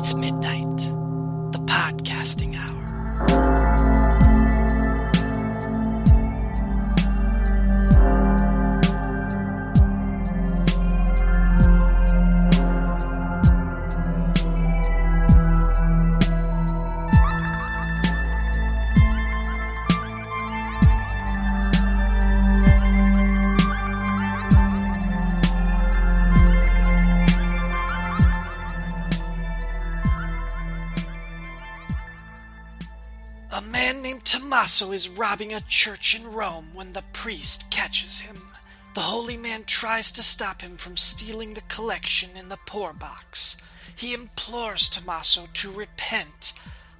It's midnight, Tommaso is robbing a church in Rome when the priest catches him. The holy man tries to stop him from stealing the collection in the poor box. He implores Tommaso to repent,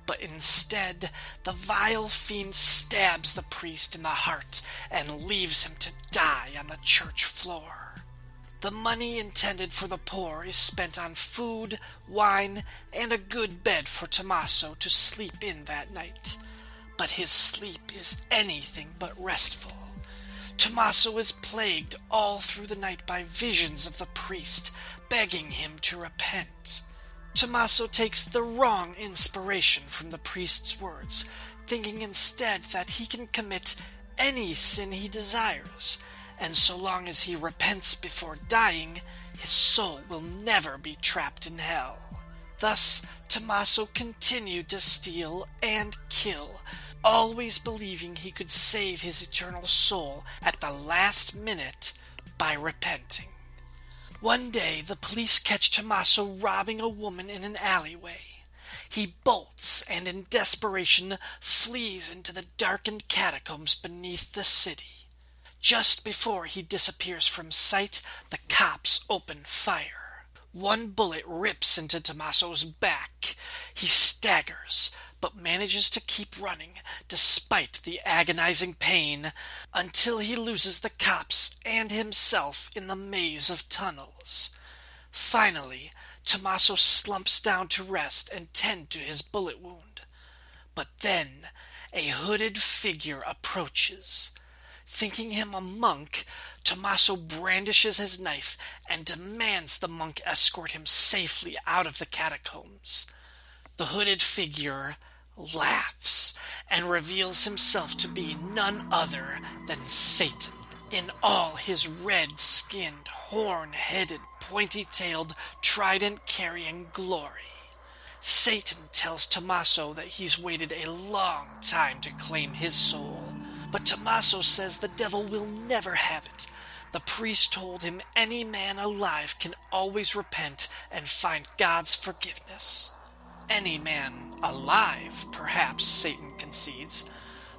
but instead, the vile fiend stabs the priest in the heart and leaves him to die on the church floor. The money intended for the poor is spent on food, wine, and a good bed for Tommaso to sleep in that night. But his sleep is anything but restful. Tommaso is plagued all through the night by visions of the priest begging him to repent. Tommaso takes the wrong inspiration from the priest's words, thinking instead that he can commit any sin he desires and so long as he repents before dying, his soul will never be trapped in hell. Thus, Tommaso continued to steal and kill, always believing he could save his eternal soul at the last minute by repenting. One day, the police catch Tommaso robbing a woman in an alleyway. He bolts and, in desperation, flees into the darkened catacombs beneath the city. Just before he disappears from sight, the cops open fire. One bullet rips into Tommaso's back. He staggers, but manages to keep running despite the agonizing pain until he loses the cops and himself in the maze of tunnels. Finally, Tommaso slumps down to rest and tend to his bullet wound. But then a hooded figure approaches. Thinking him a monk, Tommaso brandishes his knife and demands the monk escort him safely out of the catacombs. The hooded figure laughs and reveals himself to be none other than Satan in all his red skinned, horn headed, pointy tailed, trident carrying glory. Satan tells Tommaso that he's waited a long time to claim his soul. But Tommaso says the devil will never have it. The priest told him any man alive can always repent and find God's forgiveness. Any man alive, perhaps, Satan concedes.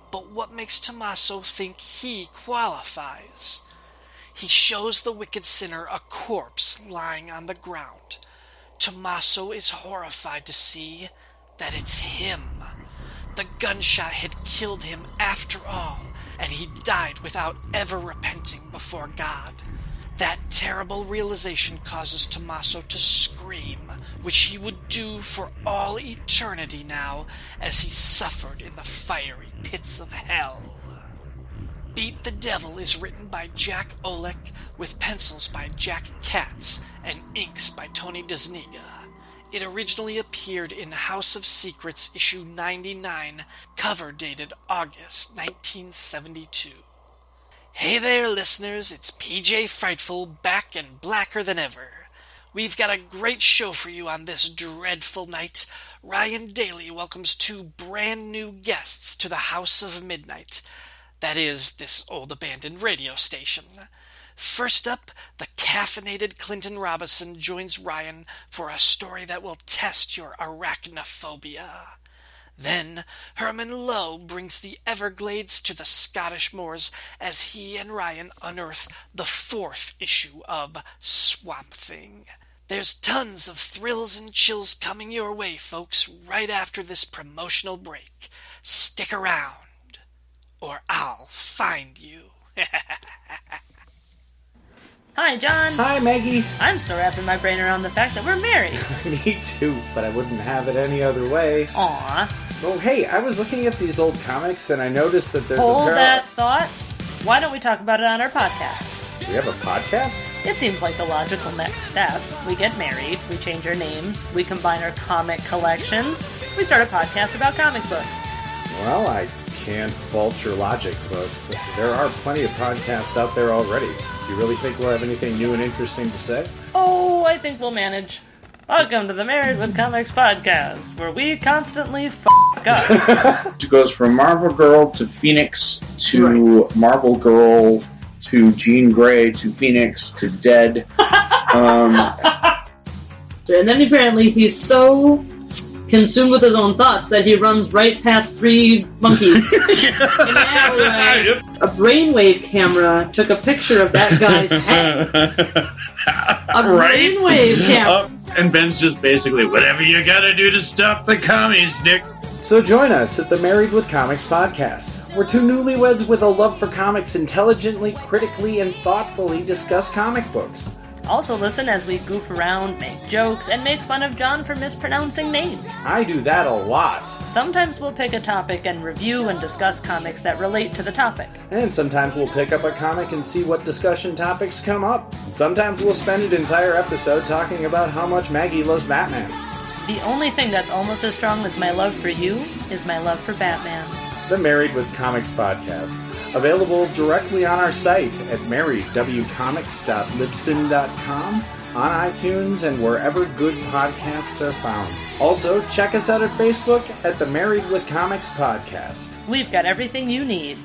But what makes Tommaso think he qualifies? He shows the wicked sinner a corpse lying on the ground. Tommaso is horrified to see that it's him. The gunshot had killed him after all, and he died without ever repenting before God. That terrible realization causes Tommaso to scream, which he would do for all eternity now as he suffered in the fiery pits of hell. Beat the Devil is written by Jack Oleck with pencils by Jack Katz and inks by Tony DeZuniga. It originally appeared in House of Secrets issue 99, cover dated August 1972. Hey there, listeners, it's PJ Frightful back and blacker than ever. We've got a great show for you on this dreadful night. Ryan Daly welcomes two brand new guests to the House of Midnight. That is, this old abandoned radio station. First up, the caffeinated Clinton Robinson joins Ryan for a story that will test your arachnophobia. Then Herman Lowe brings the Everglades to the Scottish moors as he and Ryan unearth the fourth issue of Swamp Thing. There's tons of thrills and chills coming your way, folks, right after this promotional break. Stick around, or I'll find you. Hi, John. Hi, Maggie. I'm still wrapping my brain around the fact that we're married. Me too, but I wouldn't have it any other way. Aw. Oh, hey, I was looking at these old comics and I noticed that there's Hold a that thought. Why don't we talk about it on our podcast? We have a podcast? It seems like the logical next step. We get married, we change our names, we combine our comic collections, we start a podcast about comic books. Well, I can't fault your logic, but there are plenty of podcasts out there already. Do you really think we'll have anything new and interesting to say? Oh, I think we'll manage. Welcome to the Married with Comics podcast, where we constantly f up. It goes from Marvel Girl to Phoenix to Marvel Girl to Jean Grey to Phoenix to Dead. Um, and then apparently he's so consumed with his own thoughts that he runs right past three monkeys in an alleyway. A brainwave camera took a picture of that guy's head. A Right? brainwave camera. Uh, and Ben's just basically, whatever you gotta do to stop the commies, Nick. So join us at the Married with Comics podcast, where two newlyweds with a love for comics intelligently, critically, and thoughtfully discuss comic books. Also listen as we goof around, make jokes, and make fun of John for mispronouncing names. I do that a lot. Sometimes we'll pick a topic and review and discuss comics that relate to the topic. And sometimes we'll pick up a comic and see what discussion topics come up. Sometimes we'll spend an entire episode talking about how much Maggie loves Batman. The only thing that's almost as strong as my love for you is my love for Batman. The Married with Comics podcast. Available directly on our site at marriedwcomics.libsyn.com, on iTunes, and wherever good podcasts are found. Also, check us out at Facebook at the Married with Comics podcast. We've got everything you need.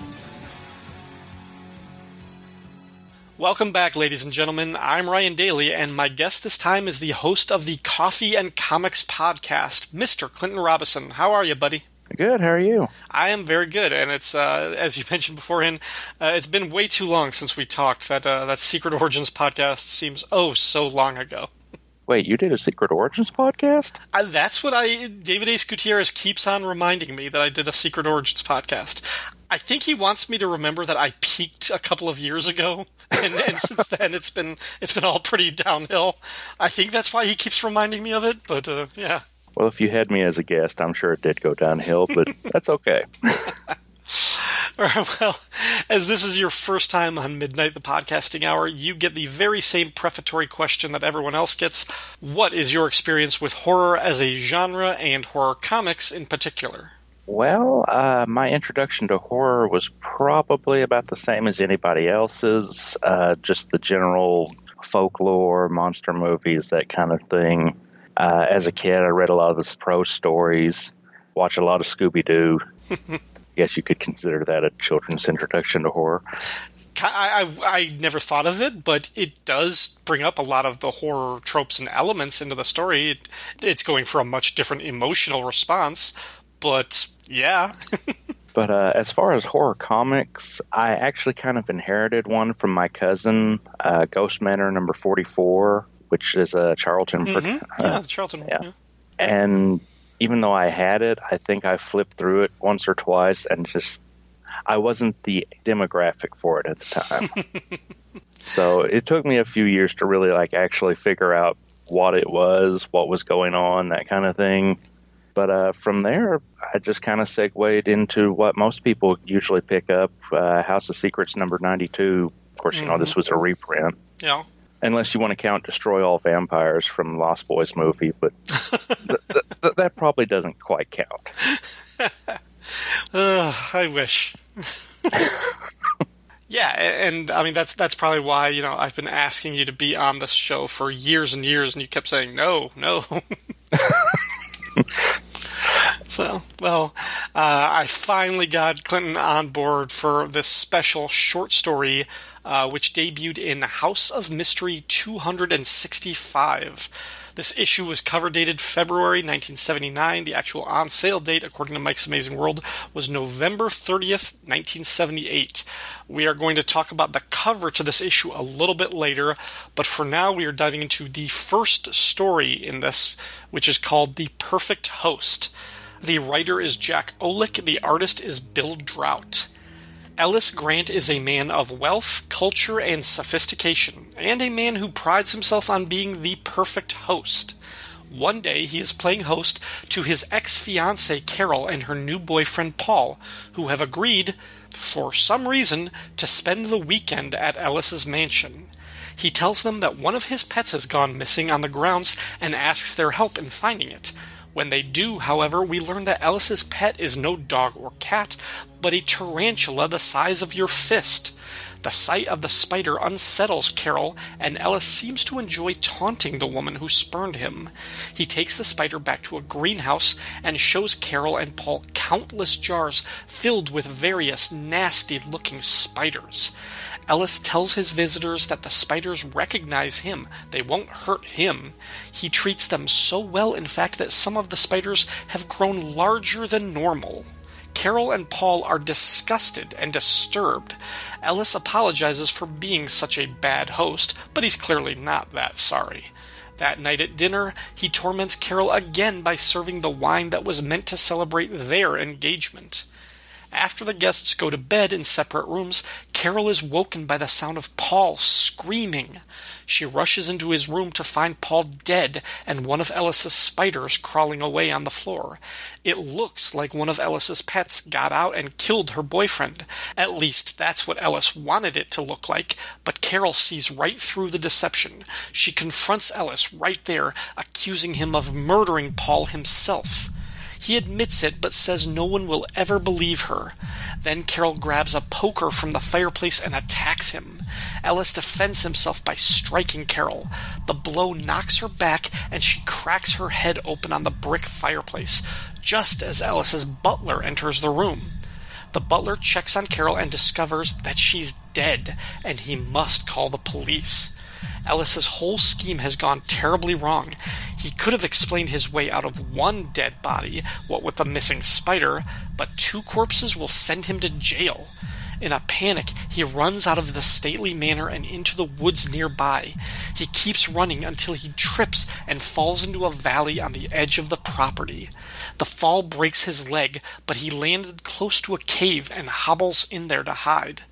Welcome back, ladies and gentlemen. I'm Ryan Daly, and my guest this time is the host of the Coffee and Comics podcast, Mr. Clinton Robinson. How are you, buddy? Good. How are you? I am very good, and it's uh, as you mentioned beforehand, uh, it's been way too long since we talked. That uh, that Secret Origins podcast seems oh so long ago. Wait, you did a Secret Origins podcast? Uh, that's what I David Ace Gutierrez keeps on reminding me that I did a Secret Origins podcast. I think he wants me to remember that I peaked a couple of years ago, and, and since then it's been it's been all pretty downhill. I think that's why he keeps reminding me of it. But uh, yeah, Well, if you had me as a guest, I'm sure it did go downhill, but that's okay. well, as this is your first time on Midnight the Podcasting Hour, you get the very same prefatory question that everyone else gets. What is your experience with horror as a genre and horror comics in particular? Well, uh, my introduction to horror was probably about the same as anybody else's. Uh, just the general folklore, monster movies, that kind of thing. Uh, as a kid, I read a lot of the prose stories, watched a lot of Scooby Doo. Guess you could consider that a children's introduction to horror. I, I, I never thought of it, but it does bring up a lot of the horror tropes and elements into the story. It, it's going for a much different emotional response, but yeah. But uh, as far as horror comics, I actually kind of inherited one from my cousin, uh, Ghost Manor number 44, which is a Charlton. Mhm. uh, yeah, the Charlton. yeah. yeah. and even though I had it, I think I flipped through it once or twice and just I wasn't the demographic for it at the time. so it took me a few years to really like actually figure out what it was, what was going on, that kind of thing. But uh, from there, I just kind of segued into what most people usually pick up uh, House of Secrets number 92. Of course, you know, this was a reprint. Yeah. Unless you want to count Destroy All Vampires from Lost Boys movie, but th- th- th- that probably doesn't quite count. Ugh, I wish. yeah, and I mean that's that's probably why you know I've been asking you to be on this show for years and years, and you kept saying no, no. so, well, uh, I finally got Clinton on board for this special short story, uh, which debuted in House of Mystery 265. This issue was cover dated February 1979. The actual on sale date, according to Mike's Amazing World, was November 30th, 1978. We are going to talk about the cover to this issue a little bit later, but for now we are diving into the first story in this, which is called The Perfect Host. The writer is Jack Oleck, the artist is Bill Draut. Ellis Grant is a man of wealth, culture, and sophistication, and a man who prides himself on being the perfect host. One day, he is playing host to his ex fiancee Carol and her new boyfriend Paul, who have agreed, for some reason, to spend the weekend at Ellis's mansion. He tells them that one of his pets has gone missing on the grounds and asks their help in finding it. When they do, however, we learn that Ellis's pet is no dog or cat, but a tarantula the size of your fist. The sight of the spider unsettles Carol, and Ellis seems to enjoy taunting the woman who spurned him. He takes the spider back to a greenhouse and shows Carol and Paul countless jars filled with various nasty looking spiders. Ellis tells his visitors that the spiders recognize him. They won't hurt him. He treats them so well, in fact, that some of the spiders have grown larger than normal. Carol and Paul are disgusted and disturbed. Ellis apologizes for being such a bad host, but he's clearly not that sorry. That night at dinner, he torments Carol again by serving the wine that was meant to celebrate their engagement. After the guests go to bed in separate rooms, Carol is woken by the sound of Paul screaming. She rushes into his room to find Paul dead and one of Ellis's spiders crawling away on the floor. It looks like one of Ellis's pets got out and killed her boyfriend. At least that's what Ellis wanted it to look like, but Carol sees right through the deception. She confronts Ellis right there, accusing him of murdering Paul himself. He admits it, but says no one will ever believe her. Then Carol grabs a poker from the fireplace and attacks him. Ellis defends himself by striking Carol. The blow knocks her back, and she cracks her head open on the brick fireplace, just as Ellis's butler enters the room. The butler checks on Carol and discovers that she's dead, and he must call the police. Ellis's whole scheme has gone terribly wrong. He could have explained his way out of one dead body, what with the missing spider, but two corpses will send him to jail. In a panic, he runs out of the stately manor and into the woods nearby. He keeps running until he trips and falls into a valley on the edge of the property. The fall breaks his leg, but he landed close to a cave and hobbles in there to hide.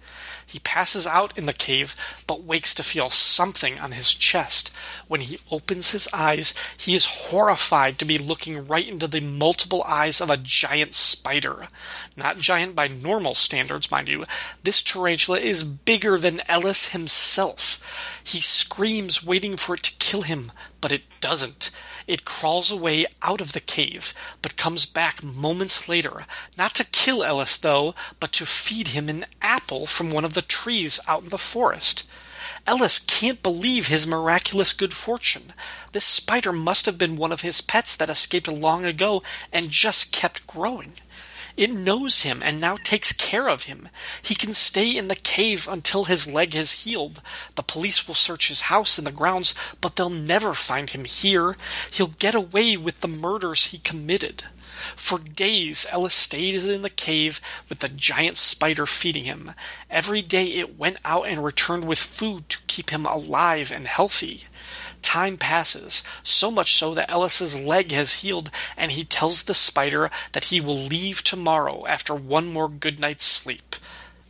He passes out in the cave, but wakes to feel something on his chest. When he opens his eyes, he is horrified to be looking right into the multiple eyes of a giant spider. Not giant by normal standards, mind you. This tarantula is bigger than Ellis himself. He screams, waiting for it to kill him, but it doesn't. It crawls away out of the cave, but comes back moments later, not to kill Ellis, though, but to feed him an apple from one of the trees out in the forest. Ellis can't believe his miraculous good fortune. This spider must have been one of his pets that escaped long ago and just kept growing. It knows him and now takes care of him. He can stay in the cave until his leg has healed. The police will search his house and the grounds, but they'll never find him here. He'll get away with the murders he committed. For days, Ellis stayed in the cave with the giant spider feeding him. Every day it went out and returned with food to keep him alive and healthy. Time passes, so much so that Ellis's leg has healed, and he tells the spider that he will leave tomorrow after one more good night's sleep.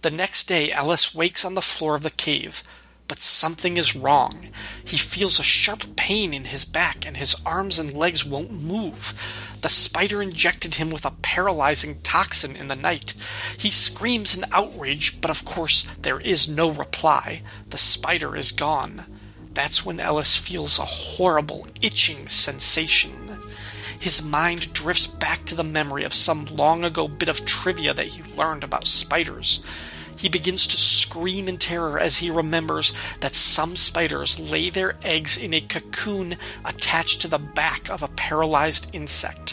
The next day, Ellis wakes on the floor of the cave, but something is wrong. He feels a sharp pain in his back, and his arms and legs won't move. The spider injected him with a paralyzing toxin in the night. He screams in outrage, but of course there is no reply. The spider is gone. That's when Ellis feels a horrible, itching sensation. His mind drifts back to the memory of some long ago bit of trivia that he learned about spiders. He begins to scream in terror as he remembers that some spiders lay their eggs in a cocoon attached to the back of a paralyzed insect.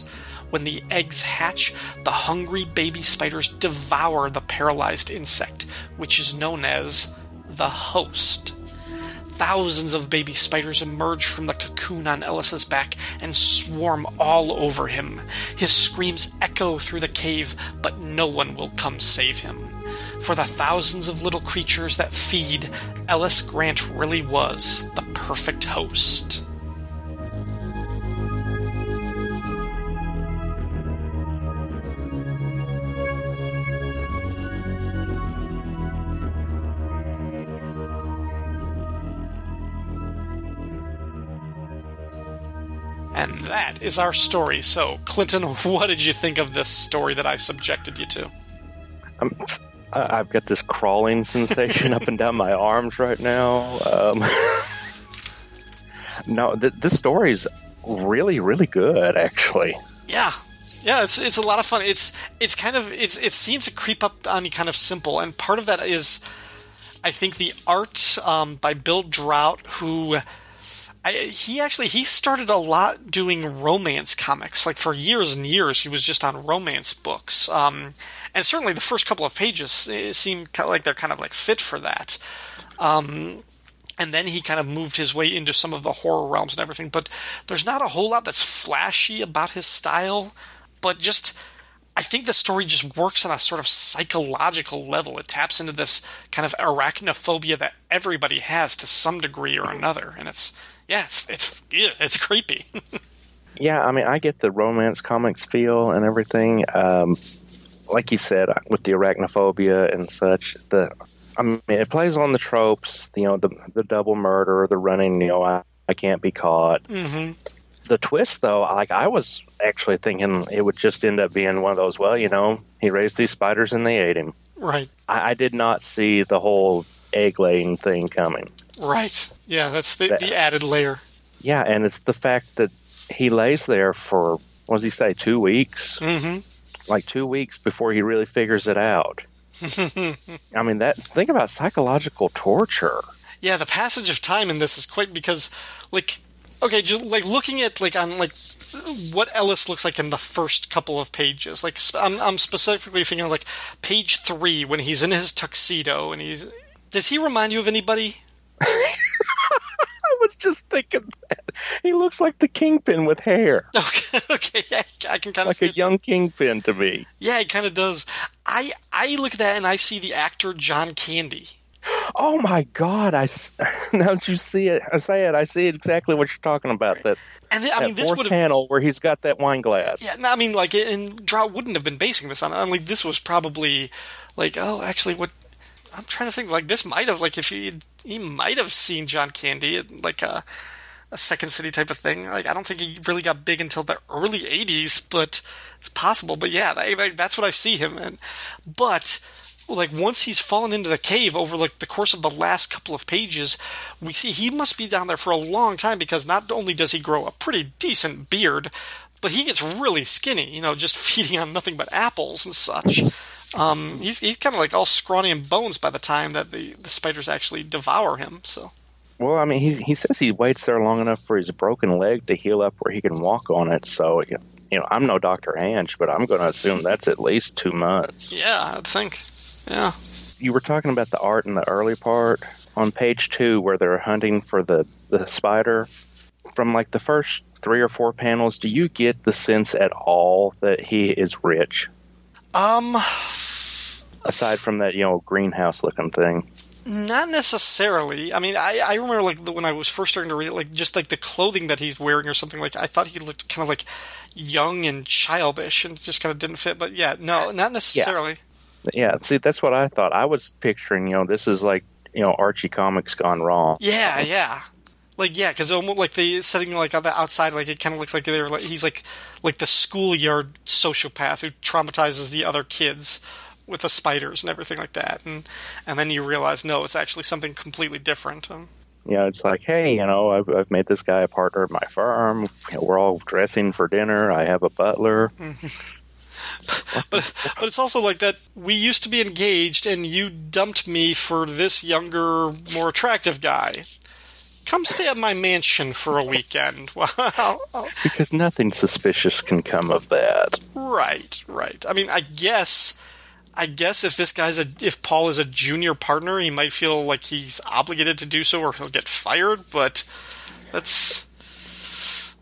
When the eggs hatch, the hungry baby spiders devour the paralyzed insect, which is known as the host. Thousands of baby spiders emerge from the cocoon on Ellis's back and swarm all over him. His screams echo through the cave, but no one will come save him. For the thousands of little creatures that feed, Ellis Grant really was the perfect host. And that is our story. So, Clinton, what did you think of this story that I subjected you to? Um, I- I've got this crawling sensation up and down my arms right now. Um, no, th- this story's really, really good, actually. Yeah, yeah, it's it's a lot of fun. It's it's kind of it's it seems to creep up on you kind of simple, and part of that is, I think the art um, by Bill Draut, who. I, he actually he started a lot doing romance comics. Like for years and years he was just on romance books. Um, and certainly the first couple of pages eh, seem like they're kind of like fit for that. Um, and then he kind of moved his way into some of the horror realms and everything. But there's not a whole lot that's flashy about his style, but just I think the story just works on a sort of psychological level. It taps into this kind of arachnophobia that everybody has to some degree or another, and it's yeah, it's it's yeah, it's creepy. Yeah, I mean, I get the romance comics feel and everything. Um, like you said, with the arachnophobia and such, the I mean, it plays on the tropes, you know, the the double murder, the running, you know, I, I can't be caught. hmm The twist, though, like I was actually thinking it would just end up being one of those. Well, you know, he raised these spiders and they ate him. Right, I, I did not see the whole egg laying thing coming. Right, yeah, that's the, That- the added layer. Yeah, and it's the fact that he lays there for what does he say, two weeks? hmm Like two weeks before he really figures it out. I mean, that think about psychological torture. Yeah, the passage of time in this is quite because, like, okay, just like looking at like on like what Ellis looks like in the first couple of pages. Like, sp- I'm I'm specifically thinking of, like page three when he's in his tuxedo and he's. Does he remind you of anybody? I was just thinking that he looks like the kingpin with hair, Okay, okay, yeah, I can kind of like see a young kingpin to me. Yeah, it kind of does. I I look at that and I see the actor John Candy. Oh my God! I now that you see it, I say it. I see exactly what you're talking about. That And I mean, this would panel where he's got that wine glass. Yeah, no, I mean, like, and Draut wouldn't have been basing this on. I mean, this was probably like, oh, actually, what I'm trying to think, like, this might have, like, if he he might have seen John Candy at like a a Second City type of thing. Like, I don't think he really got big until the early '80s, but it's possible. But yeah, that, that's what I see him in. But like once he's fallen into the cave over like the course of the last couple of pages, we see he must be down there for a long time because not only does he grow a pretty decent beard, but he gets really skinny. You know, just feeding on nothing but apples and such. Um, he's he's kind of like all scrawny and bones by the time that the the spiders actually devour him. So Well, I mean, he he says he waits there long enough for his broken leg to heal up where he can walk on it. So you know, I'm no Doctor Hange, but I'm going to assume that's at least two months. yeah, I think yeah. You were talking about the art in the early part on page two, where they're hunting for the the spider. From like the first three or four panels, do you get the sense at all that he is rich? Um, Aside from that, you know, greenhouse looking thing. Not necessarily. I mean, I, I remember like the, when I was first starting to read it, like just like the clothing that he's wearing or something. Like I thought he looked kind of like young and childish, and just kind of didn't fit. But yeah, no, not necessarily. Yeah, see, that's what I thought. I was picturing, you know, this is like, you know, Archie comics gone wrong. Yeah, yeah. Like yeah, because almost like the setting like on the outside, like it kind of looks like they're like he's like like the schoolyard sociopath who traumatizes the other kids with the spiders and everything like that, and and then you realize no, it's actually something completely different. Um, You know, it's like, hey, you know, I've, I've made this guy a partner of my firm. You know, we're all dressing for dinner. I have a butler. but but it's also like that we used to be engaged and you dumped me for this younger more attractive guy come stay at my mansion for a weekend wow Because nothing suspicious can come of that. right right i mean i guess i guess if this guy's a if paul is a junior partner he might feel like he's obligated to do so or he'll get fired but that's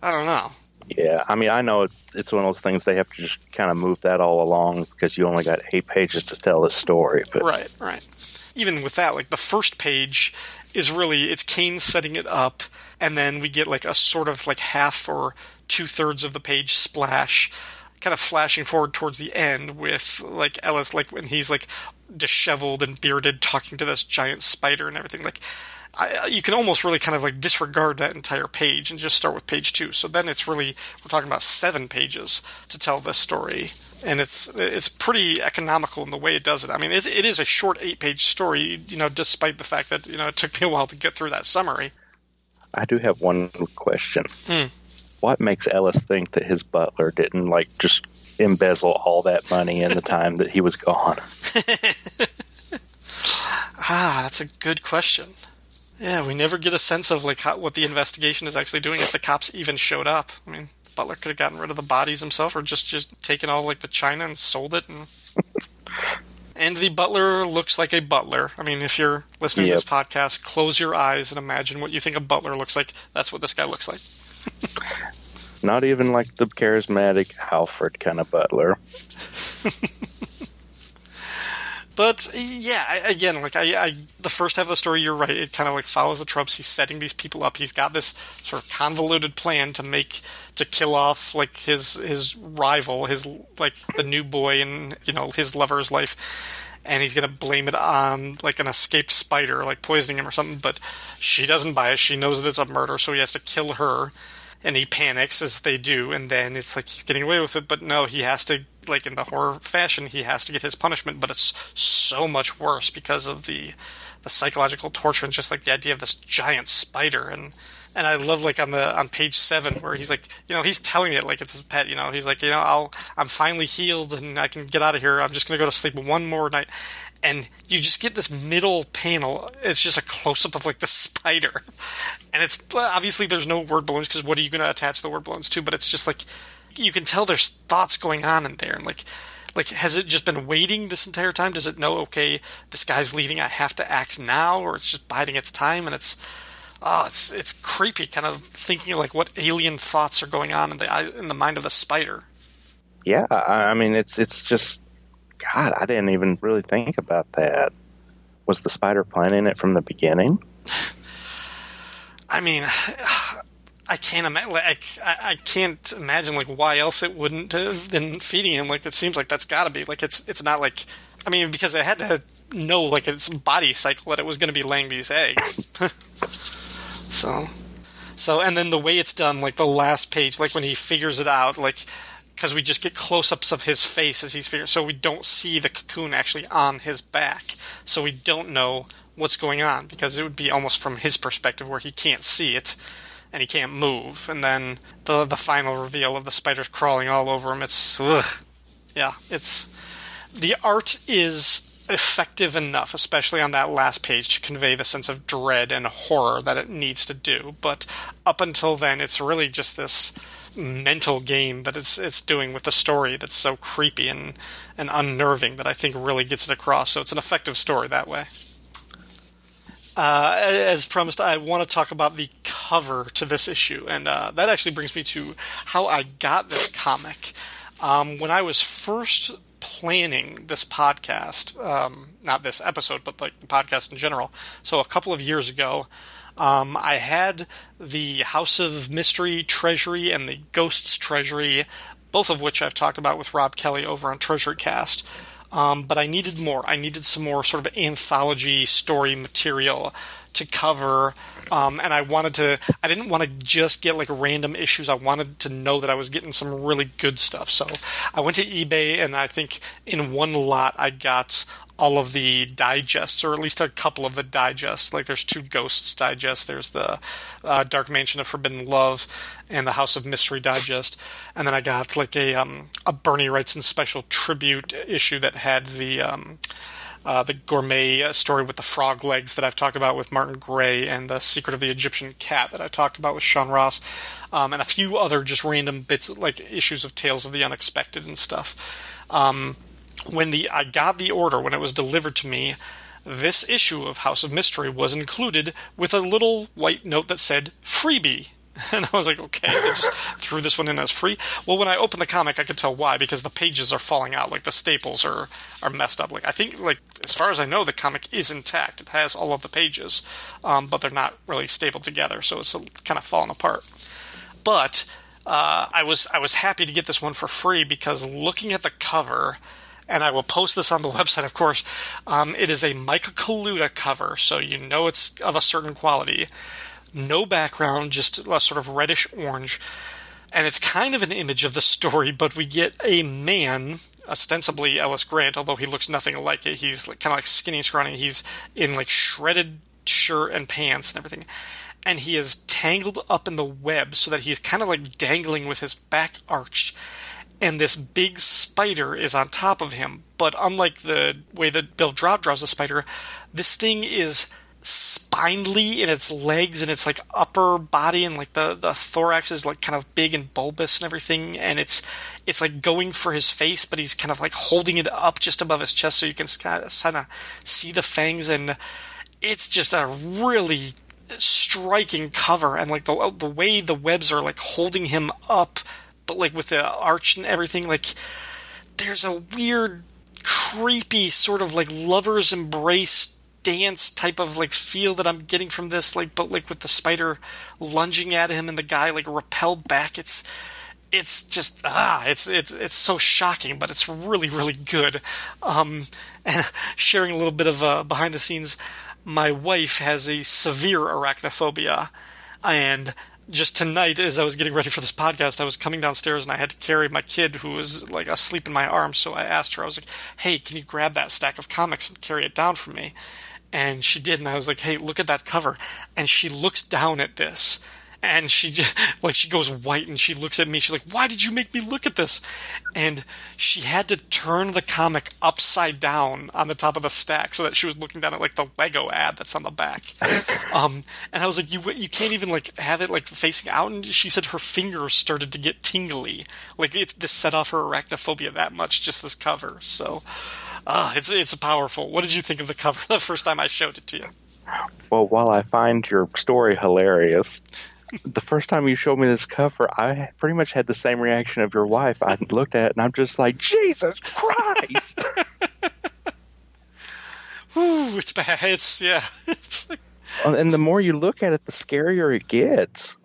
i don't know Yeah, I mean, I know it's, it's one of those things they have to just kind of move that all along because you only got eight pages to tell the story. But Right, right. Even with that, like the first page is really it's Kane setting it up, and then we get like a sort of like half or two thirds of the page splash, kind of flashing forward towards the end with like Ellis, like when he's like disheveled and bearded, talking to this giant spider and everything. Like I, you can almost really kind of like disregard that entire page and just start with page two. So then it's really we're talking about seven pages to tell this story and it's it's pretty economical in the way it does it. I mean, it, it is a short eight page story, you know, despite the fact that you know it took me a while to get through that summary. I do have one question. Hmm. What makes Ellis think that his butler didn't like just embezzle all that money in the time that he was gone? Ah, that's a good question. Yeah, we never get a sense of like how, what the investigation is actually doing if the cops even showed up. I mean, Butler could have gotten rid of the bodies himself, or just just taken all like the china and sold it. And and the butler looks like a butler. I mean, if you're listening Yep. to this podcast, close your eyes and imagine what you think a butler looks like. That's what this guy looks like. Not even like the charismatic Alfred kind of butler. But yeah, again, like I, I, the first half of the story, you're right. It kind of like follows the tropes. He's setting these people up. He's got this sort of convoluted plan to make to kill off like his his rival, his like the new boy in you know his lover's life, and he's gonna blame it on like an escaped spider, like poisoning him or something. But she doesn't buy it. She knows that it's a murder, so he has to kill her. And he panics as they do, and then it's like he's getting away with it. But no, he has to like in the horror fashion, he has to get his punishment, but it's so much worse because of the the psychological torture and just like the idea of this giant spider and and I love like on the on page seven where he's like, you know, he's telling it like it's his pet, you know, he's like, you know, I'll I'm finally healed and I can get out of here. I'm just gonna go to sleep one more night. And you just get this middle panel. It's just a close up of like the spider, and it's obviously there's no word balloons because what are you to attach the word balloons to? But it's just like you can tell there's thoughts going on in there and like like has it just been waiting this entire time does it know okay this guy's leaving i have to act now or it's just biding its time and it's oh it's it's creepy kind of thinking like what alien thoughts are going on in the in the mind of the spider Yeah, I I mean it's it's just God. I didn't even really think about that. Was the spider planning it from the beginning? i mean I can't imagine. Like, I, I can't imagine like why else it wouldn't have been feeding him. Like, it seems like that's got to be like it's it's not like. I mean, because it had to know like its body cycle that it was going to be laying these eggs. so, so and then the way it's done, like the last page, like when he figures it out, like because we just get close-ups of his face as he's figuring, so we don't see the cocoon actually on his back, so we don't know what's going on because it would be almost from his perspective where he can't see it and he can't move. And then the the final reveal of the spiders crawling all over him. It's ugh. yeah, it's the art is effective enough, especially on that last page, to convey the sense of dread and horror that it needs to do. But up until then, it's really just this mental game that it's it's doing with the story that's so creepy and and unnerving that I think really gets it across. So it's an effective story that way. Uh, as promised, I want to talk about the cover to this issue, and uh, that actually brings me to how I got this comic. Um, when I was first planning this podcast, um, not this episode, but like the podcast in general, so a couple of years ago, um, I had the House of Mystery Treasury and the Ghosts Treasury, both of which I've talked about with Rob Kelly over on Treasury Cast. Um, but I needed more. I needed some more sort of anthology story material to cover. Um, and I wanted to, I didn't want to just get like random issues. I wanted to know that I was getting some really good stuff. So I went to eBay and I think in one lot I got all of the digests, or at least a couple of the digests. Like there's two Ghosts digest. There's the uh, Dark Mansion of Forbidden Love and the House of Mystery digest. And then I got like a um, a Bernie Wrightson special tribute issue that had the um, uh, the gourmet uh, story with the frog legs that I've talked about with Martin Gray, and the Secret of the Egyptian Cat that I talked about with Sean Ross, um, and a few other just random bits like issues of Tales of the Unexpected and stuff. Um, when the I got the order when it was delivered to me, this issue of House of Mystery was included with a little white note that said freebie. And I was like, okay, they just threw this one in as free. Well, when I opened the comic, I could tell why because the pages are falling out, like the staples are are messed up. Like I think, like as far as I know, the comic is intact. It has all of the pages, um, but they're not really stapled together, so it's kind of falling apart. But uh, I was I was happy to get this one for free because looking at the cover, and I will post this on the website, of course. Um, it is a Micah Kaluta cover, so you know it's of a certain quality. No background, just a sort of reddish orange. and it's kind of an image of the story, but we get a man, ostensibly Ellis Grant, although he looks nothing like it. He's like, kind of like skinny and scrawny. He's in like shredded shirt and pants and everything, and he is tangled up in the web so that he's kind of like dangling with his back arched, and this big spider is on top of him. But unlike the way that Bill Draut draws the spider, this thing is spindly in its legs and its like upper body and like the the thorax is like kind of big and bulbous and everything and it's it's like going for his face but he's kind of like holding it up just above his chest so you can kind of see the fangs and it's just a really striking cover and like the the way the webs are like holding him up but like with the arch and everything like there's a weird creepy sort of like lovers embrace dance type of like feel that I'm getting from this, like but like with the spider lunging at him and the guy like repelled back. It's it's just ah, it's it's it's so shocking, but it's really really good. Um, and sharing a little bit of uh, behind the scenes, my wife has a severe arachnophobia, and just tonight, as I was getting ready for this podcast, I was coming downstairs and I had to carry my kid who was like asleep in my arms. So I asked her, I was like, "Hey, can you grab that stack of comics and carry it down for me?" And she did and i was like hey look at that cover. And she looks down at this and she just, like she goes white and she looks at me she's like why did you make me look at this? And she had to turn the comic upside down on the top of the stack so that she was looking down at like the lego ad that's on the back. Um, and i was like you you can't even like have it like facing out. And she said her fingers started to get tingly. Like it, this set off her arachnophobia that much just this cover so Ah, it's it's powerful. What did you think of the cover the first time I showed it to you? Well, while I find your story hilarious, the first time you showed me this cover, I pretty much had the same reaction of your wife. I looked at it and I'm just like, Jesus Christ! Ooh, it's bad. It's yeah. It's like... And the more you look at it, the scarier it gets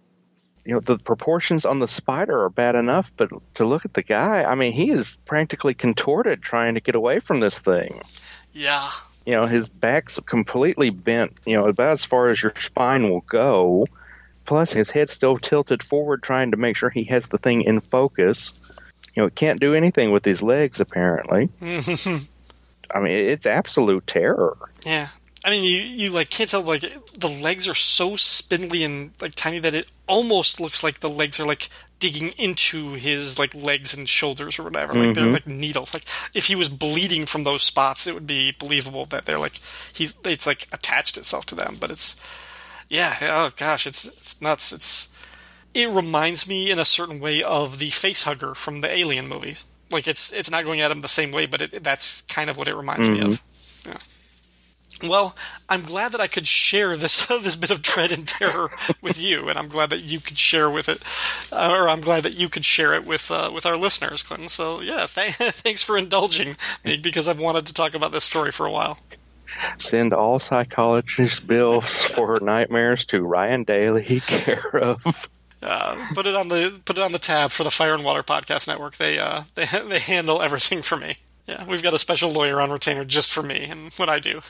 you know the proportions on the spider are bad enough, but to look at the guy, I mean, he is practically contorted trying to get away from this thing. Yeah. You know, his back's completely bent. You know, about as far as your spine will go. Plus, his head's still tilted forward, trying to make sure he has the thing in focus. You know, it can't do anything with his legs, apparently. I mean, it's absolute terror. Yeah, I mean, you you like can't tell like the legs are so spindly and like tiny that it almost looks like the legs are like digging into his like legs and shoulders or whatever. Like mm-hmm. they're like needles. Like if he was bleeding from those spots, it would be believable that they're like he's it's like attached itself to them. But it's yeah, oh gosh, it's it's nuts. It's it reminds me in a certain way of the face hugger from the Alien movies. Like it's it's not going at him the same way, but it, that's kind of what it reminds mm-hmm. me of. Yeah. Well, I'm glad that I could share this this bit of dread and terror with you, and I'm glad that you could share with it, uh, or I'm glad that you could share it with uh, with our listeners, Clinton. So yeah, th- thanks for indulging me because I've wanted to talk about this story for a while. Send all psychologist bills for nightmares to Ryan Daly, care of. Uh, put it on the put it on the tab for the Fire and Water Podcast Network. They uh, they they handle everything for me. Yeah, we've got a special lawyer on retainer just for me and what I do.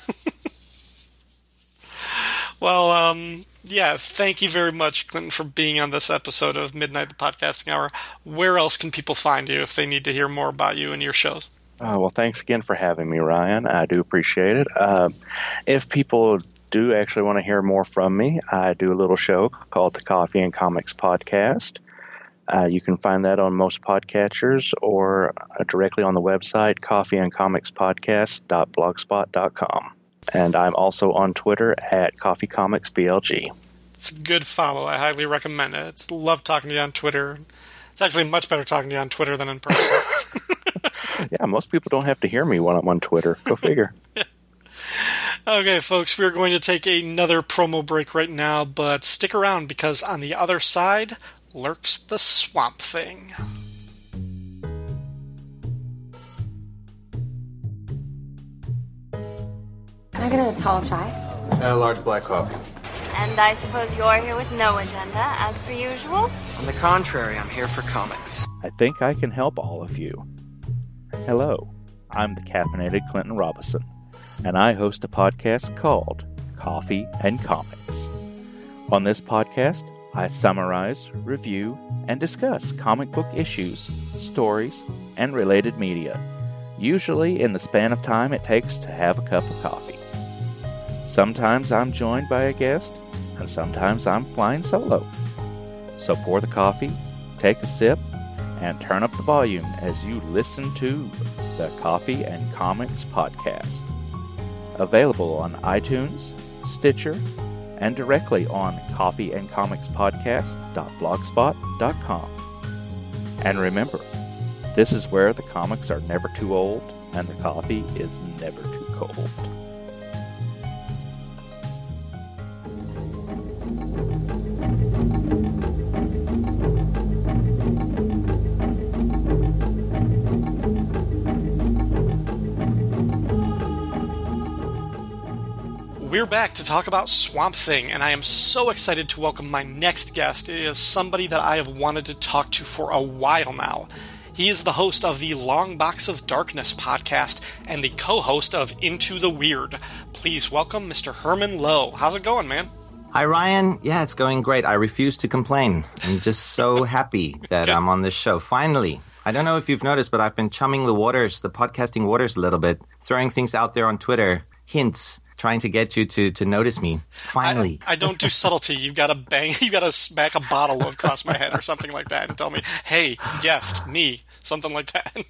Well, um, yeah, thank you very much, Clinton, for being on this episode of Midnight the Podcasting Hour. Where else can people find you if they need to hear more about you and your shows? Uh, well, thanks again for having me, Ryan. I do appreciate it. Uh, if people do actually want to hear more from me, I do a little show called the Coffee and Comics Podcast. Uh, you can find that on most podcatchers or uh, directly on the website coffeeandcomicspodcast.blogspot.com. And I'm also on Twitter at Coffee Comics BLG. It's a good follow. I highly recommend it. It's love talking to you on Twitter. It's actually much better talking to you on Twitter than in person. yeah, most people don't have to hear me when I'm on Twitter. Go figure. Okay, folks, we're going to take another promo break right now, but stick around because on the other side, lurks the Swamp Thing. Can I get a tall chai? And a large black coffee. And I suppose you're here with no agenda, as per usual? On the contrary, I'm here for comics. I think I can help all of you. Hello, I'm the caffeinated Clinton Robinson, and I host a podcast called Coffee and Comics. On this podcast, I summarize, review, and discuss comic book issues, stories, and related media, usually in the span of time it takes to have a cup of coffee. Sometimes I'm joined by a guest, and sometimes I'm flying solo. So pour the coffee, take a sip, and turn up the volume as you listen to the Coffee and Comics Podcast. Available on iTunes, Stitcher, and directly on coffeeandcomicspodcast.blogspot.com. And remember, this is where the comics are never too old and the coffee is never too cold. We're back to talk about Swamp Thing, and I am so excited to welcome my next guest. It is somebody that I have wanted to talk to for a while now. He is the host of the Long Box of Darkness podcast and the co host of Into the Weird. Please welcome Mr. Herman Lowe. How's it going, man? Hi, Ryan. Yeah, it's going great. I refuse to complain. I'm just so happy that I'm on this show. Finally. I don't know if you've noticed, but I've been chumming the waters, the podcasting waters a little bit, throwing things out there on Twitter, hints, trying to get you to, to notice me. Finally. I, I don't do subtlety. You've got to bang, you've got to smack a bottle across my head or something like that and tell me, hey, guest, me, something like that.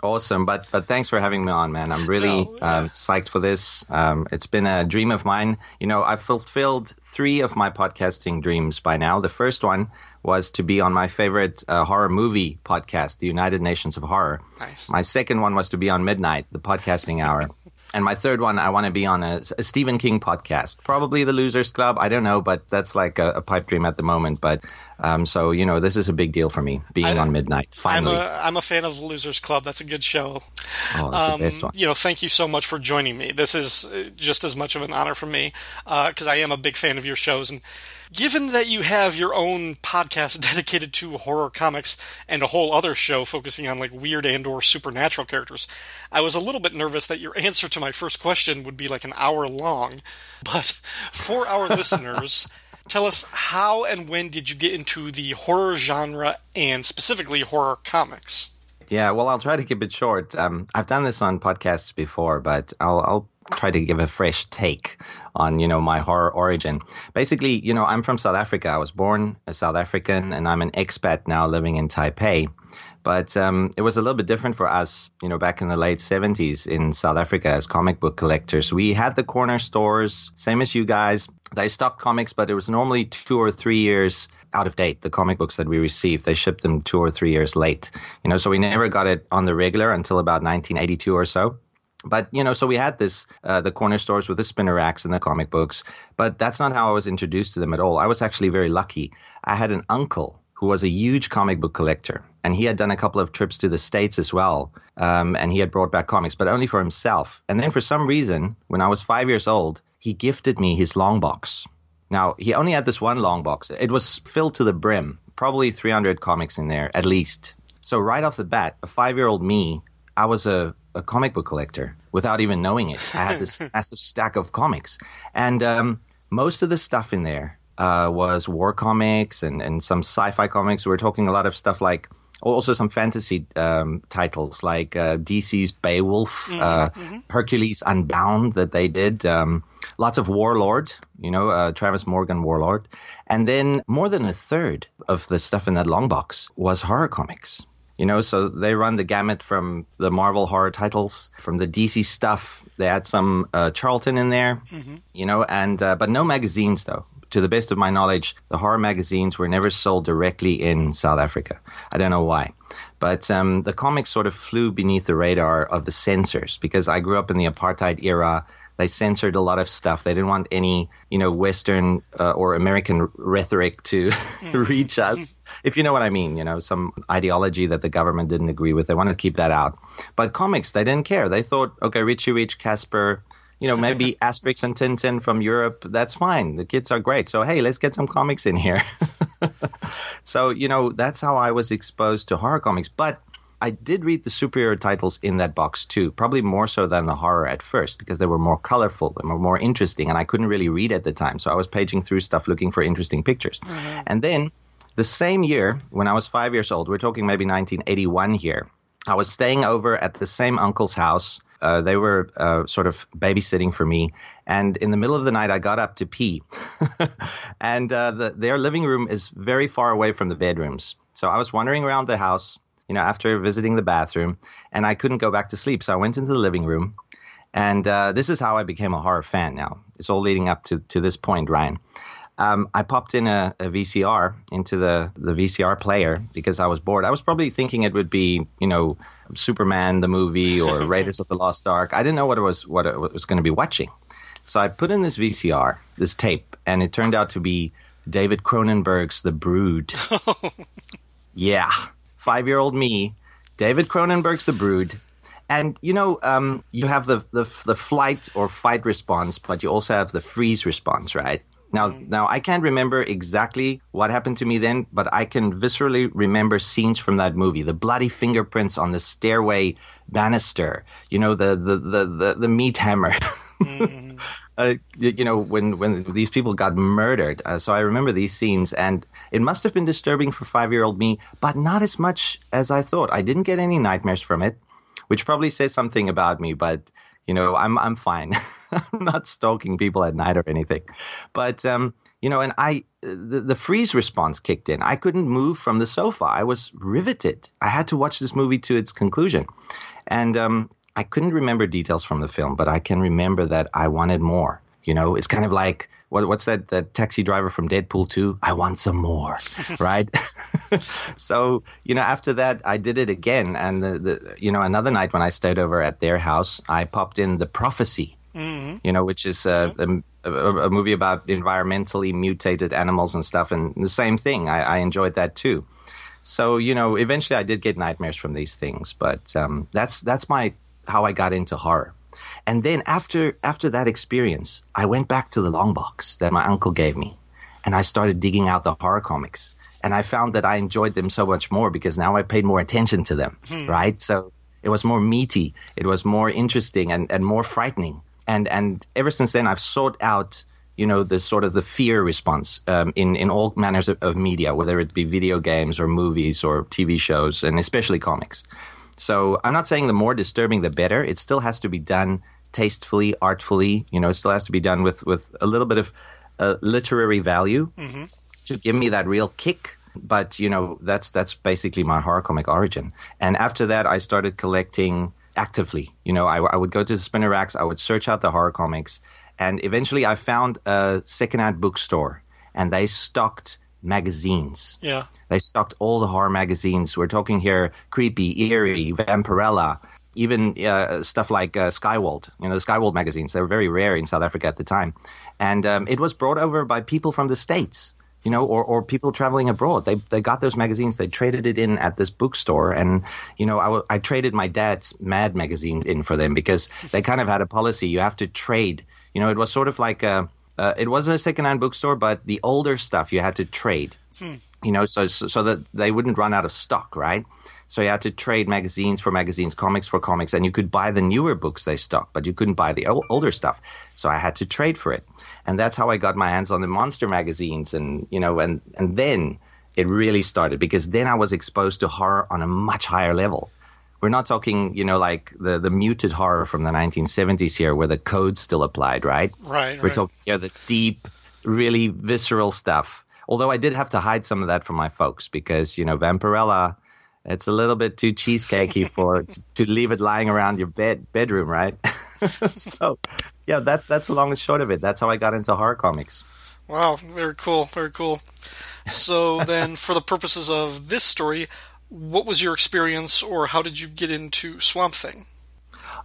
Awesome, but but thanks for having me on, man. I'm really No, yeah. uh, psyched for this. Um, it's been a dream of mine. You know, I've fulfilled three of my podcasting dreams by now. The first one was to be on my favorite uh, horror movie podcast, the United Nations of Horror. Nice. My second one was to be on Midnight, the podcasting hour. And my third one, I want to be on a, a Stephen King podcast, probably the Losers Club. I don't know, but that's like a, a pipe dream at the moment. But um, so you know, this is a big deal for me being on Midnight. I'm Finally, a I'm a fan of Losers Club. That's a good show. oh, Um, the you know, thank you so much for joining me. This is uh, just as much of an honor for me because I am a big fan of your shows. And given that you have your own podcast dedicated to horror comics and a whole other show focusing on like weird and/or supernatural characters, I was a little bit nervous that your answer to my first question would be like an hour long. But for our listeners. Tell us how and when did you get into the horror genre and specifically horror comics? Yeah, well, I'll try to keep it short. Um, I've done this on podcasts before, but I'll, I'll try to give a fresh take on, you know, my horror origin. Basically, you know, I'm from South Africa. I was born a South African, and I'm an expat now living in Taipei. But um, it was a little bit different for us, you know, back in the late 70s in South Africa as comic book collectors. We had the corner stores, same as you guys. They stocked comics, but it was normally two or three years out of date. The comic books that we received, they shipped them two or three years late. You know, so we never got it on the regular until about 1982 or so. But you know, so we had this uh, the corner stores with the spinner racks and the comic books. But that's not how I was introduced to them at all. I was actually very lucky. I had an uncle who was a huge comic book collector, and he had done a couple of trips to the states as well. Um, and he had brought back comics, but only for himself. And then for some reason, when I was five years old, he gifted me his long box. Now he only had this one long box. It was filled to the brim, probably 300 comics in there at least. So right off the bat, a five-year-old me, I was a, a comic book collector without even knowing it. I had this massive stack of comics, and um, most of the stuff in there uh, was war comics and, and some sci-fi comics. We were talking a lot of stuff like also some fantasy um, titles like uh, DC's Beowulf, uh, Hercules Unbound that they did. Um, lots of Warlord, you know, uh, Travis Morgan Warlord, and then more than a third of the stuff in that long box was horror comics. You know, so they run the gamut from the Marvel horror titles, from the DC stuff. They had some uh, Charlton in there, you know, and uh, but no magazines though. To the best of my knowledge, the horror magazines were never sold directly in South Africa. I don't know why, but um, the comics sort of flew beneath the radar of the censors because I grew up in the apartheid era. They censored a lot of stuff. They didn't want any, you know, Western uh, or American rhetoric to reach us, if you know what I mean. You know, some ideology that the government didn't agree with. They wanted to keep that out. But comics, they didn't care. They thought, okay, Richie Rich, Casper, you know, maybe Asterix and Tintin from Europe. That's fine. The kids are great. So hey, let's get some comics in here. so you know, that's how I was exposed to horror comics. But I did read the superhero titles in that box too, probably more so than the horror at first because they were more colorful and were more interesting, and I couldn't really read at the time. So I was paging through stuff looking for interesting pictures. Mm-hmm. And then the same year, when I was five years old, we're talking maybe 1981 here, I was staying over at the same uncle's house. Uh, they were uh, sort of babysitting for me. And in the middle of the night, I got up to pee. and uh, the, their living room is very far away from the bedrooms. So I was wandering around the house, you know, after visiting the bathroom, and I couldn't go back to sleep. So I went into the living room. And uh, this is how I became a horror fan now. It's all leading up to, to this point, Ryan. Um, I popped in a, a, VCR into the, the VCR player because I was bored. I was probably thinking it would be, you know, Superman the movie or Raiders of the Lost Ark. I didn't know what it was what it was going to be watching. So I put in this VCR, this tape, and it turned out to be David Cronenberg's The Brood. yeah, five year old me, David Cronenberg's The Brood. And you know, um, you have the, the the flight or fight response, but you also have the freeze response, right? Now, now I can't remember exactly what happened to me then, but I can viscerally remember scenes from that movie: the bloody fingerprints on the stairway banister, you know, the the the the, the meat hammer. Mm-hmm. uh, you know, when when these people got murdered. Uh, so I remember these scenes, and it must have been disturbing for five year old me, but not as much as I thought. I didn't get any nightmares from it, which probably says something about me, but you know, I'm I'm fine. I'm not stalking people at night or anything. But um, you know, and I the, the freeze response kicked in. I couldn't move from the sofa. I was riveted. I had to watch this movie to its conclusion. And um, I couldn't remember details from the film, but I can remember that I wanted more. You know, it's kind of like what, what's that that taxi driver from Deadpool 2? I want some more, right? so, you know, after that, I did it again. And, the, the, you know, another night when I stayed over at their house, I popped in The Prophecy, mm-hmm. you know, which is a, a, a, movie about environmentally mutated animals and stuff. And the same thing, I, I enjoyed that too. So, you know, eventually I did get nightmares from these things. But um, that's, that's my how I got into horror. And then after after that experience, I went back to the long box that my uncle gave me, and I started digging out the horror comics. And I found that I enjoyed them so much more because now I paid more attention to them, hmm. right? So it was more meaty, it was more interesting and, and more frightening. And and ever since then, I've sought out you know the sort of the fear response um, in in all manners of, of media, whether it be video games or movies or TV shows, and especially comics. So I'm not saying the more disturbing the better. It still has to be done tastefully, artfully. You know, it still has to be done with with a little bit of uh, literary value mm-hmm. to give me that real kick. But you know, that's that's basically my horror comic origin. And after that, I started collecting actively. You know, I, I would go to the spinner racks, I would search out the horror comics, and eventually I found a secondhand bookstore, and they stocked magazines. Yeah. They stocked all the horror magazines. We're talking here Creepy, Eerie, Vampirella, even uh, stuff like uh, Skywald. You know, the Skywald magazines. They were very rare in South Africa at the time. And um, it was brought over by people from the States. You know, or, or people traveling abroad. They they got those magazines. They traded it in at this bookstore, and you know, I, w- I traded my dad's Mad magazine in for them because they kind of had a policy. You have to trade. You know, it was sort of like a uh, it was a secondhand bookstore, but the older stuff you had to trade. Hmm. You know, so, so so that they wouldn't run out of stock, right? So you had to trade magazines for magazines, comics for comics, and you could buy the newer books they stocked, but you couldn't buy the older stuff. So I had to trade for it, and that's how I got my hands on the monster magazines, and you know, and and then it really started because then I was exposed to horror on a much higher level we're not talking, you know, like the, the muted horror from the 1970s here where the code still applied, right? Right. We're right. talking here the deep, really visceral stuff. Although I did have to hide some of that from my folks because, you know, Vampirella, it's a little bit too cheesecakey for to leave it lying around your bed bedroom, right? so, yeah, that's that's the long and short of it. That's how I got into horror comics. Wow, very cool, very cool. So then, for the purposes of this story, what was your experience, or how did you get into Swamp Thing?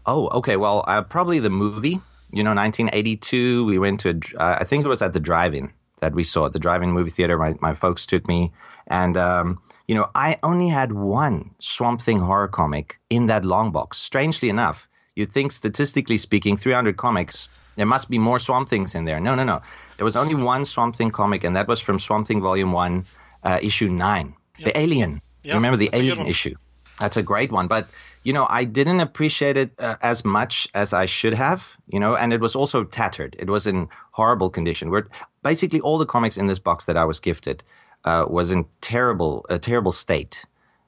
Oh, okay. Well, uh, probably the movie. You know, 1982. We went to. A, uh, I think it was at the drive-in that we saw at the drive-in movie theater. My my folks took me, and um, you know, I only had one Swamp Thing horror comic in that long box. Strangely enough, you'd think statistically speaking, 300 comics. There must be more Swamp Things in there. No, no, no. There was only one Swamp Thing comic, and that was from Swamp Thing Volume One, uh, Issue Nine, yep. the Alien yeah, Remember the Alien issue? That's a great one, but you know, I didn't appreciate it uh, as much as I should have, you know, and it was also tattered. It was in horrible condition. Where basically all the comics in this box that I was gifted uh, was in terrible, a terrible state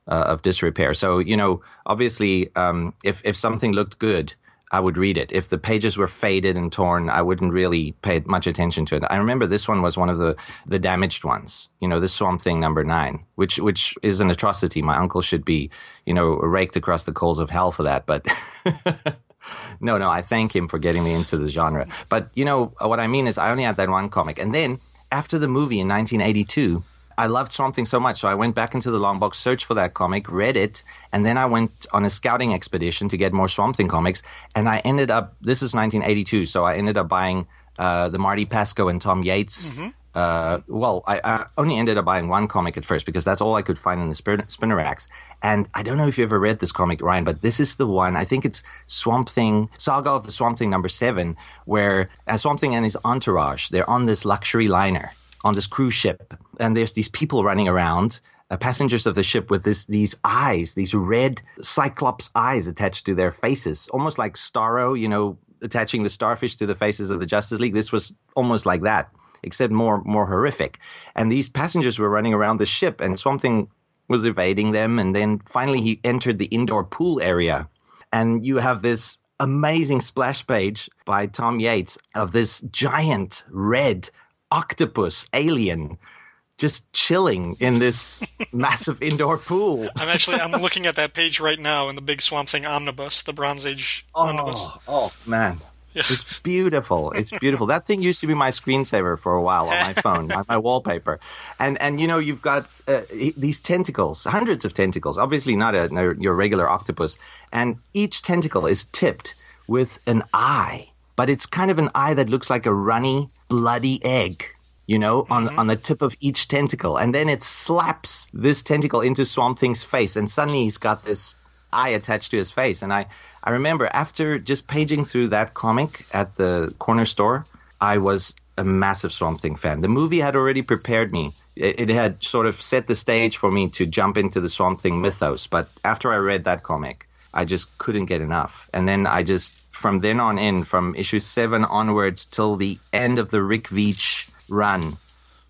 uh, of disrepair. So, you know, obviously, um, if if something looked good, I would read it. If the pages were faded and torn, I wouldn't really pay much attention to it. I remember this one was one of the the damaged ones. You know, this Swamp Thing number nine, which which is an atrocity. My uncle should be, you know, raked across the coals of hell for that. But no, no, I thank him for getting me into the genre. But you know what I mean is, I only had that one comic, and then after the movie in 1982. I loved Swamp Thing so much, so I went back into the long box, searched for that comic, read it, and then I went on a scouting expedition to get more Swamp Thing comics. And I ended up, this is 1982, so I ended up buying uh, the Marty Pasko and Tom Yeates. Mm-hmm. Uh, well, I, I, only ended up buying one comic at first because that's all I could find in the spin- spinner racks. And I don't know if you ever read this comic, Ryan, but this is the one. I think it's Swamp Thing, Saga of the Swamp Thing number seven, where uh, Swamp Thing and his entourage, they're on this luxury liner on this cruise ship, and there's these people running around, uh, passengers of the ship with this these eyes, these red cyclops eyes attached to their faces, almost like Starro, you know, attaching the starfish to the faces of the Justice League. This was almost like that, except more more horrific. And these passengers were running around the ship, and something was evading them. And then finally, he entered the indoor pool area, and you have this amazing splash page by Tom Yeates of this giant red octopus alien just chilling in this massive indoor pool. I'm actually I'm looking at that page right now in the big Swamp Thing omnibus, the Bronze Age oh, omnibus. Oh man. It's beautiful. It's beautiful. That thing used to be my screensaver for a while on my phone, my, my wallpaper. And and you know you've got uh, these tentacles, hundreds of tentacles. Obviously not a, a your regular octopus, and each tentacle is tipped with an eye but it's kind of an eye that looks like a runny, bloody egg, you know, on, mm-hmm. on the tip of each tentacle. And then it slaps this tentacle into Swamp Thing's face, and suddenly he's got this eye attached to his face. And I, I remember after just paging through that comic at the corner store, I was a massive Swamp Thing fan. The movie had already prepared me. It, it had sort of set the stage for me to jump into the Swamp Thing mythos. But after I read that comic, I just couldn't get enough. And then I just from then on in, from issue seven onwards till the end of the Rick Veitch run,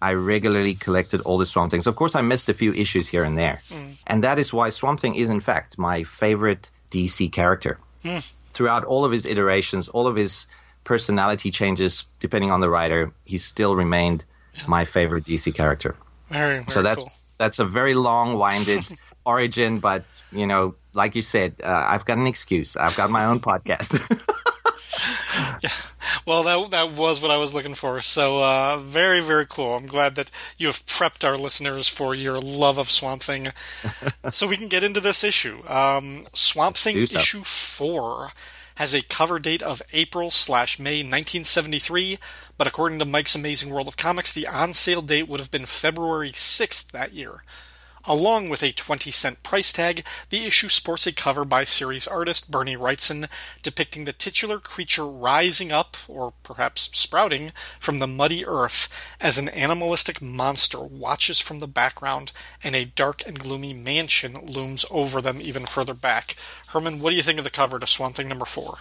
I regularly collected all the Swamp Things. Of course, I missed a few issues here and there. Mm. And that is why Swamp Thing is, in fact, my favorite DC character. Mm. Throughout all of his iterations, all of his personality changes, depending on the writer, he still remained my favorite DC character. Very, very so that's cool. that's a very long-winded origin, but you know, like you said, uh, I've got an excuse. I've got my own podcast. yeah. Well, that that was what I was looking for. So uh, very very cool. I'm glad that you have prepped our listeners for your love of Swamp Thing, so we can get into this issue. Um, Swamp Thing issue four has a cover date of April slash May 1973, but according to Mike's Amazing World of Comics, the on sale date would have been February 6th that year. Along with a 20 cent price tag, the issue sports a cover by series artist Bernie Wrightson depicting the titular creature rising up, or perhaps sprouting, from the muddy earth as an animalistic monster watches from the background and a dark and gloomy mansion looms over them even further back. Herman, what do you think of the cover to Swamp Thing number four?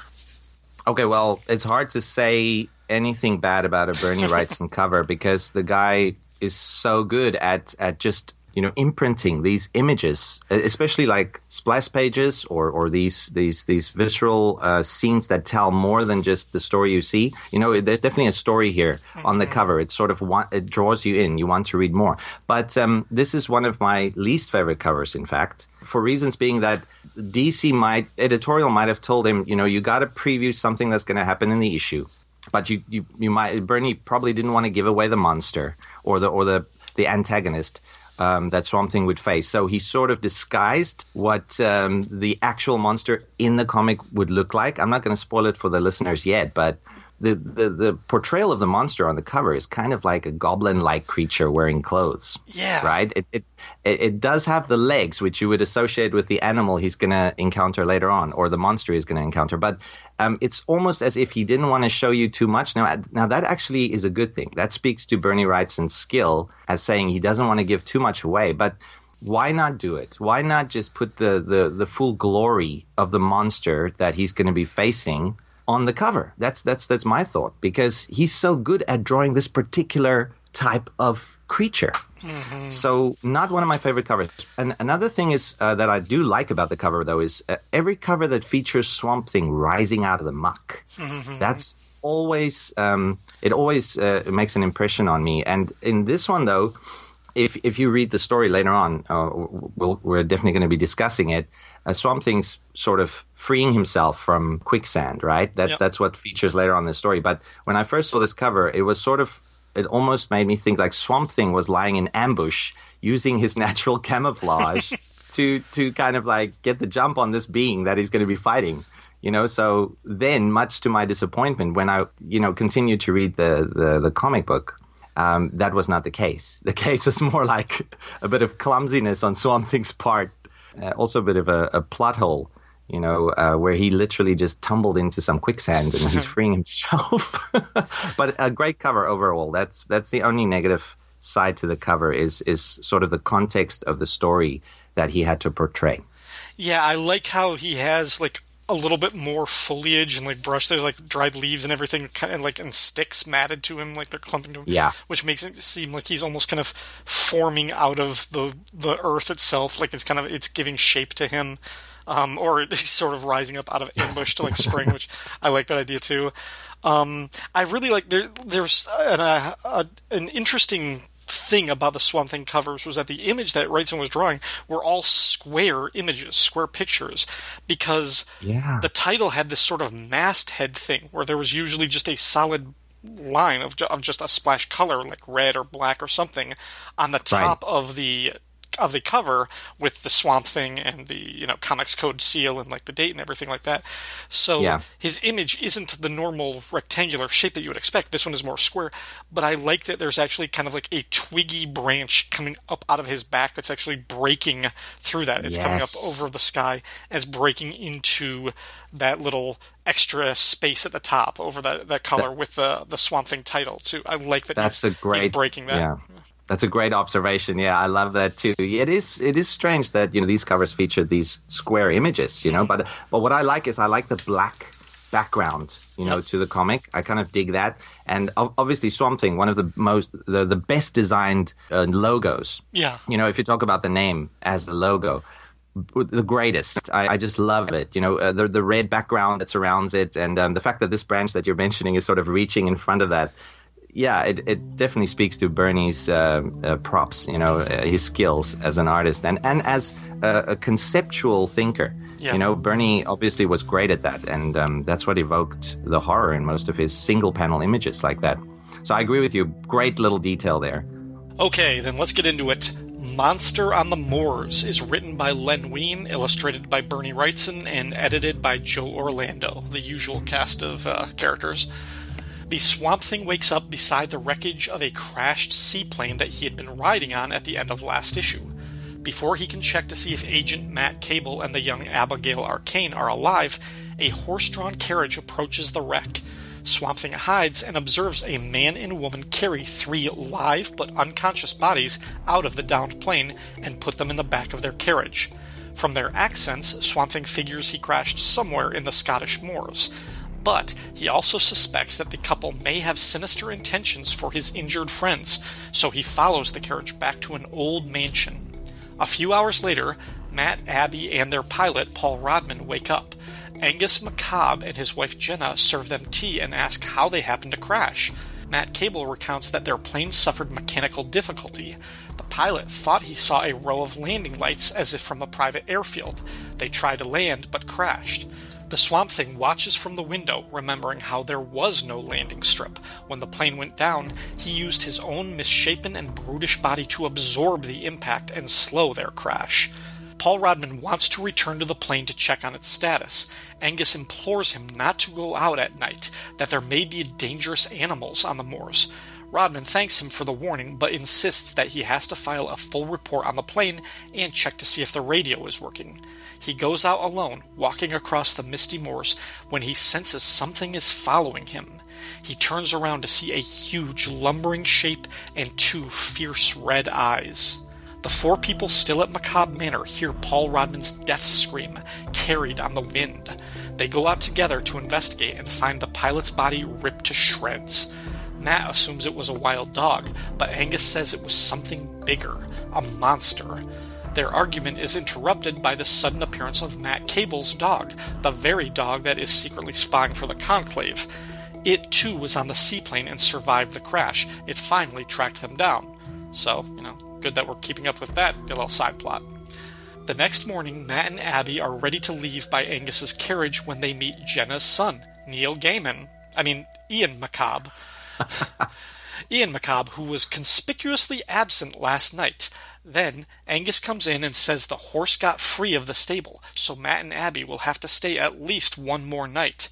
Okay, well, it's hard to say anything bad about a Bernie Wrightson cover because the guy is so good at at just you know imprinting these images especially like splash pages or or these these these visceral uh, scenes that tell more than just the story you see. You know there's definitely a story here on the mm-hmm. cover. It sort of want, it draws you in. You want to read more. But um, this is one of my least favorite covers in fact for reasons being that DC might editorial might have told him you know you got to preview something that's going to happen in the issue. But you, you you might Bernie probably didn't want to give away the monster or the or the the antagonist um, that Swamp Thing would face. So he sort of disguised what um, the actual monster in the comic would look like. I'm not going to spoil it for the listeners yet, but the, the, the portrayal of the monster on the cover is kind of like a goblin-like creature wearing clothes. Yeah. Right. It, it it does have the legs which you would associate with the animal he's going to encounter later on, or the monster he's going to encounter. But um, it's almost as if he didn't want to show you too much. Now, now that actually is a good thing. That speaks to Bernie Wrightson's skill as saying he doesn't want to give too much away. But why not do it? Why not just put the, the, the full glory of the monster that he's going to be facing on the cover? That's that's that's my thought because he's so good at drawing this particular type of creature. Mm-hmm. So not one of my favorite covers. And another thing is uh, that I do like about the cover though is uh, every cover that features Swamp Thing rising out of the muck. Mm-hmm. That's always um, it always uh, makes an impression on me. And in this one though if if you read the story later on, uh, we'll, we're definitely going to be discussing it. Uh, Swamp Thing's sort of freeing himself from quicksand, right? That yep. that's what features later on in the story. But when I first saw this cover, it was sort of it almost made me think like Swamp Thing was lying in ambush, using his natural camouflage to to kind of like get the jump on this being that he's going to be fighting. You know, so then, much to my disappointment, when I you know continued to read the the, the comic book, um, that was not the case. The case was more like a bit of clumsiness on Swamp Thing's part, uh, also a bit of a, a plot hole, you know, uh, where he literally just tumbled into some quicksand and he's freeing himself. but a great cover overall. That's that's the only negative side to the cover is is sort of the context of the story that he had to portray. Yeah, I like how he has like a little bit more foliage and like brush. There's like dried leaves and everything, kind of like and sticks matted to him, like they're clumping to him. Yeah, which makes it seem like he's almost kind of forming out of the the earth itself. Like it's kind of it's giving shape to him, um, or he's sort of rising up out of ambush to like spring, which I like that idea too. Um, I really like there. There's an, uh, a, an interesting thing about the Swamp Thing covers was that the image that Wrightson was drawing were all square images, square pictures, because yeah. the title had this sort of masthead thing where there was usually just a solid line of, of just a splash color like red or black or something on the top right. of the of the cover with the Swamp Thing and the you know Comics Code seal and like the date and everything like that. So yeah. his image isn't the normal rectangular shape that you would expect. This one is more square. But I like that there's actually kind of like a twiggy branch coming up out of his back that's actually breaking through that. It's yes. coming up over the sky and it's breaking into that little extra space at the top over that, that color that, with the the Swamp Thing title too. I like that. That's a great breaking that. Yeah. That's a great observation. Yeah, I love that too. It is it is strange that you know these covers feature these square images, you know, but but what I like is I like the black background, you know, to the comic. I kind of dig that, and obviously Swamp Thing, one of the most the the best designed uh, logos. Yeah, you know, if you talk about the name as the logo, the greatest. I, I, just love it. You know, uh, the the red background that surrounds it, and um, the fact that this branch that you're mentioning is sort of reaching in front of that yeah, it, it definitely speaks to Bernie's uh, uh, props, you know, uh, his skills as an artist and, and as a, a conceptual thinker. Yeah. You know, Bernie obviously was great at that, and um, that's what evoked the horror in most of his single panel images like that. So I agree with you. Great little detail there. Okay, then let's get into it. Monster on the Moors is written by Len Wein, illustrated by Bernie Wrightson, and edited by Joe Orlando, the usual cast of uh, characters. The Swamp Thing wakes up beside the wreckage of a crashed seaplane that he had been riding on at the end of last issue. Before he can check to see if Agent Matt Cable and the young Abigail Arcane are alive, a horse drawn carriage approaches the wreck. Swamp Thing hides and observes a man and woman carry three live but unconscious bodies out of the downed plane and put them in the back of their carriage. From their accents, Swamp Thing figures he crashed somewhere in the Scottish moors but he also suspects that the couple may have sinister intentions for his injured friends, so he follows the carriage back to an old mansion. A few hours later, Matt, Abby, and their pilot, Paul Rodman, wake up. Angus McCobb and his wife Jenna serve them tea and ask how they happened to crash. Matt Cable recounts that their plane suffered mechanical difficulty. The pilot thought he saw a row of landing lights as if from a private airfield. They tried to land but crashed. The Swamp Thing watches from the window, remembering how there was no landing strip. When the plane went down, he used his own misshapen and brutish body to absorb the impact and slow their crash. Paul Rodman wants to return to the plane to check on its status. Angus implores him not to go out at night, that there may be dangerous animals on the moors. Rodman thanks him for the warning, but insists that he has to file a full report on the plane and check to see if the radio is working. He goes out alone, walking across the misty moors, when he senses something is following him. He turns around to see a huge, lumbering shape and two fierce red eyes. The four people still at Macabre Manor hear Paul Rodman's death scream, carried on the wind. They go out together to investigate and find the pilot's body ripped to shreds. Matt assumes it was a wild dog, but Angus says it was something bigger a monster. Their argument is interrupted by the sudden appearance of Matt Cable's dog, the very dog that is secretly spying for the Conclave. It too was on the seaplane and survived the crash. It finally tracked them down. So, you know, good that we're keeping up with that little side plot. The next morning, Matt and Abby are ready to leave by Angus's carriage when they meet Jenna's son, Neil Gaiman. I mean, Ian Macabre. Ian Macabre, who was conspicuously absent last night. Then Angus comes in and says the horse got free of the stable, so Matt and Abby will have to stay at least one more night.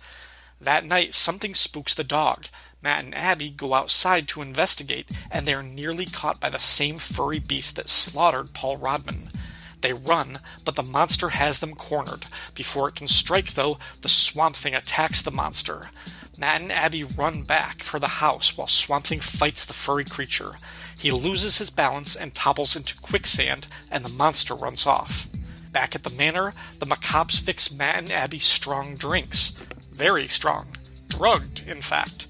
That night, something spooks the dog. Matt and Abby go outside to investigate, and they are nearly caught by the same furry beast that slaughtered Paul Rodman. They run, but the monster has them cornered. Before it can strike, though, the swamp thing attacks the monster. Matt and Abby run back for the house while Swamp Thing fights the furry creature. He loses his balance and topples into quicksand, and the monster runs off. Back at the manor, the Macabres fix Matt and Abby strong drinks. Very strong. Drugged, in fact.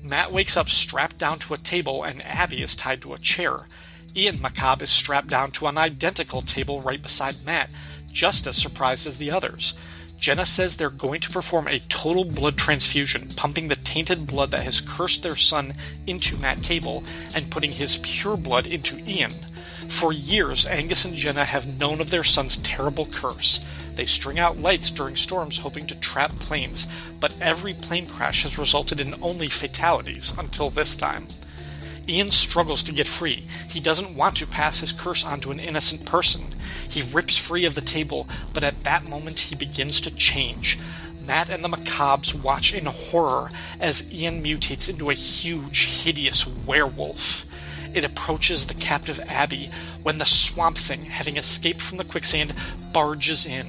Matt wakes up strapped down to a table, and Abby is tied to a chair. Ian Macabre is strapped down to an identical table right beside Matt, just as surprised as the others. Jenna says they're going to perform a total blood transfusion, pumping the tainted blood that has cursed their son into Matt Cable and putting his pure blood into Ian. For years, Angus and Jenna have known of their son's terrible curse. They string out lights during storms hoping to trap planes, but every plane crash has resulted in only fatalities until this time. Ian struggles to get free. He doesn't want to pass his curse on to an innocent person. He rips free of the table, but at that moment he begins to change. Matt and the Macabres watch in horror as Ian mutates into a huge, hideous werewolf. It approaches the captive Abby when the Swamp Thing, having escaped from the quicksand, barges in.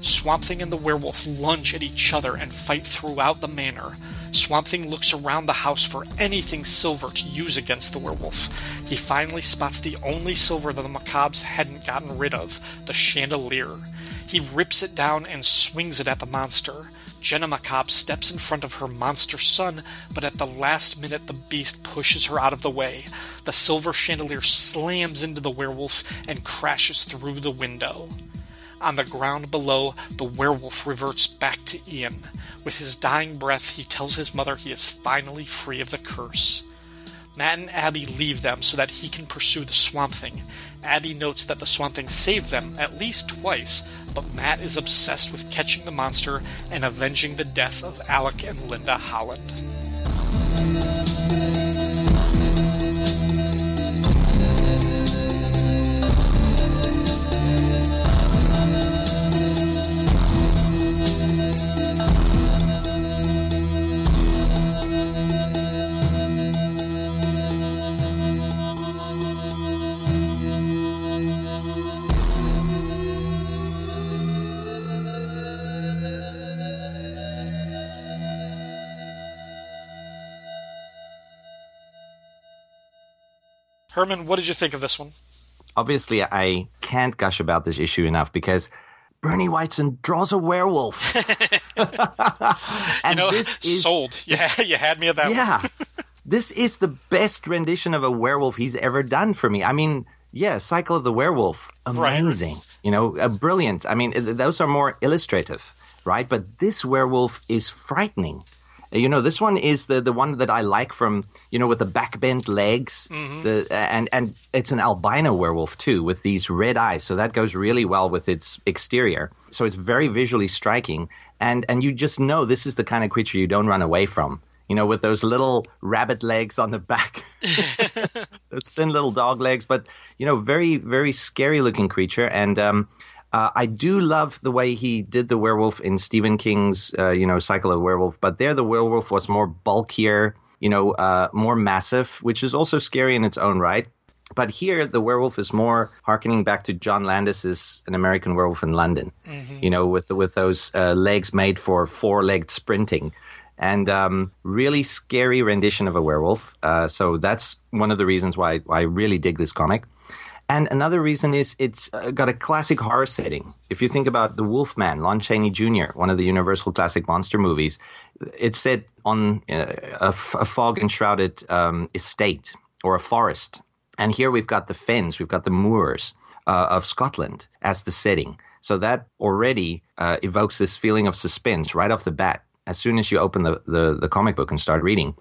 Swamp Thing and the werewolf lunge at each other and fight throughout the manor. Swamp Thing looks around the house for anything silver to use against the werewolf. He finally spots the only silver that the Macabres hadn't gotten rid of the chandelier. He rips it down and swings it at the monster. Jenna Macabre steps in front of her monster son, but at the last minute the beast pushes her out of the way. The silver chandelier slams into the werewolf and crashes through the window. On the ground below, the werewolf reverts back to Ian. With his dying breath, he tells his mother he is finally free of the curse. Matt and Abby leave them so that he can pursue the Swamp Thing. Abby notes that the Swamp Thing saved them at least twice, but Matt is obsessed with catching the monster and avenging the death of Alec and Linda Holland. Herman, what did you think of this one? Obviously, I can't gush about this issue enough because Bernie Wrightson draws a werewolf. and you know, this is, sold. Yeah, you had me at that yeah. this is the best rendition of a werewolf he's ever done for me. I mean, yeah, Cycle of the Werewolf, amazing. Right. You know, uh, brilliant. I mean, those are more illustrative, right? But this werewolf is frightening. You know, this one is the the one that I like from you know with the backbent legs, mm-hmm. the and and it's an albino werewolf too with these red eyes, so that goes really well with its exterior. So it's very visually striking, and and you just know this is the kind of creature you don't run away from. You know, with those little rabbit legs on the back, those thin little dog legs, but you know, very very scary looking creature, and um, uh, I do love the way he did the werewolf in Stephen King's, uh, you know, Cycle of the Werewolf. But there, the werewolf was more bulkier, you know, uh, more massive, which is also scary in its own right. But here, the werewolf is more harkening back to John Landis's An American Werewolf in London, mm-hmm. you know, with with those uh, legs made for four-legged sprinting, and um, really scary rendition of a werewolf. Uh, so that's one of the reasons why, why I really dig this comic. And another reason is it's got a classic horror setting. If you think about The Wolfman, Lon Chaney Jr., one of the Universal classic monster movies, it's set on uh, a, a fog enshrouded um, estate or a forest. And here we've got the fens, we've got the moors uh, of Scotland as the setting. So that already uh, evokes this feeling of suspense right off the bat as soon as you open the, the, the comic book and start reading.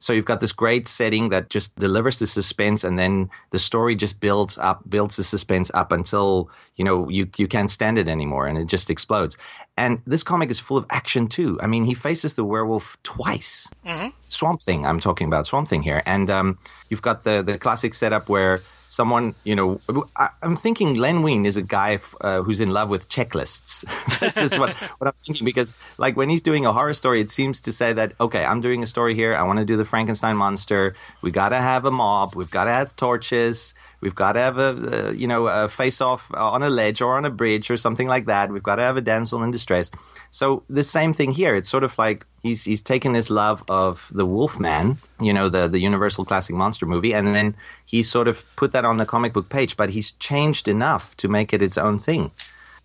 So you've got this great setting that just delivers the suspense, and then the story just builds up, builds the suspense up until you know you you can't stand it anymore, and it just explodes. And this comic is full of action too. I mean, he faces the werewolf twice. Mm-hmm. Swamp Thing, I'm talking about Swamp Thing here, and um, you've got the the classic setup where someone, you know, I, am thinking Len Wein is a guy uh, who's in love with checklists. That's just what, what I'm thinking because, like, when he's doing a horror story, it seems to say that, okay, I'm doing a story here. I want to do the Frankenstein monster. We got to have a mob. We've got to have torches. We've got to have a, you know, a face off on a ledge or on a bridge or something like that. We've got to have a damsel in distress. So the same thing here. It's sort of like he's he's taken his love of the Wolfman, you know, the the Universal classic monster movie, and then he sort of put that on the comic book page. But he's changed enough to make it its own thing.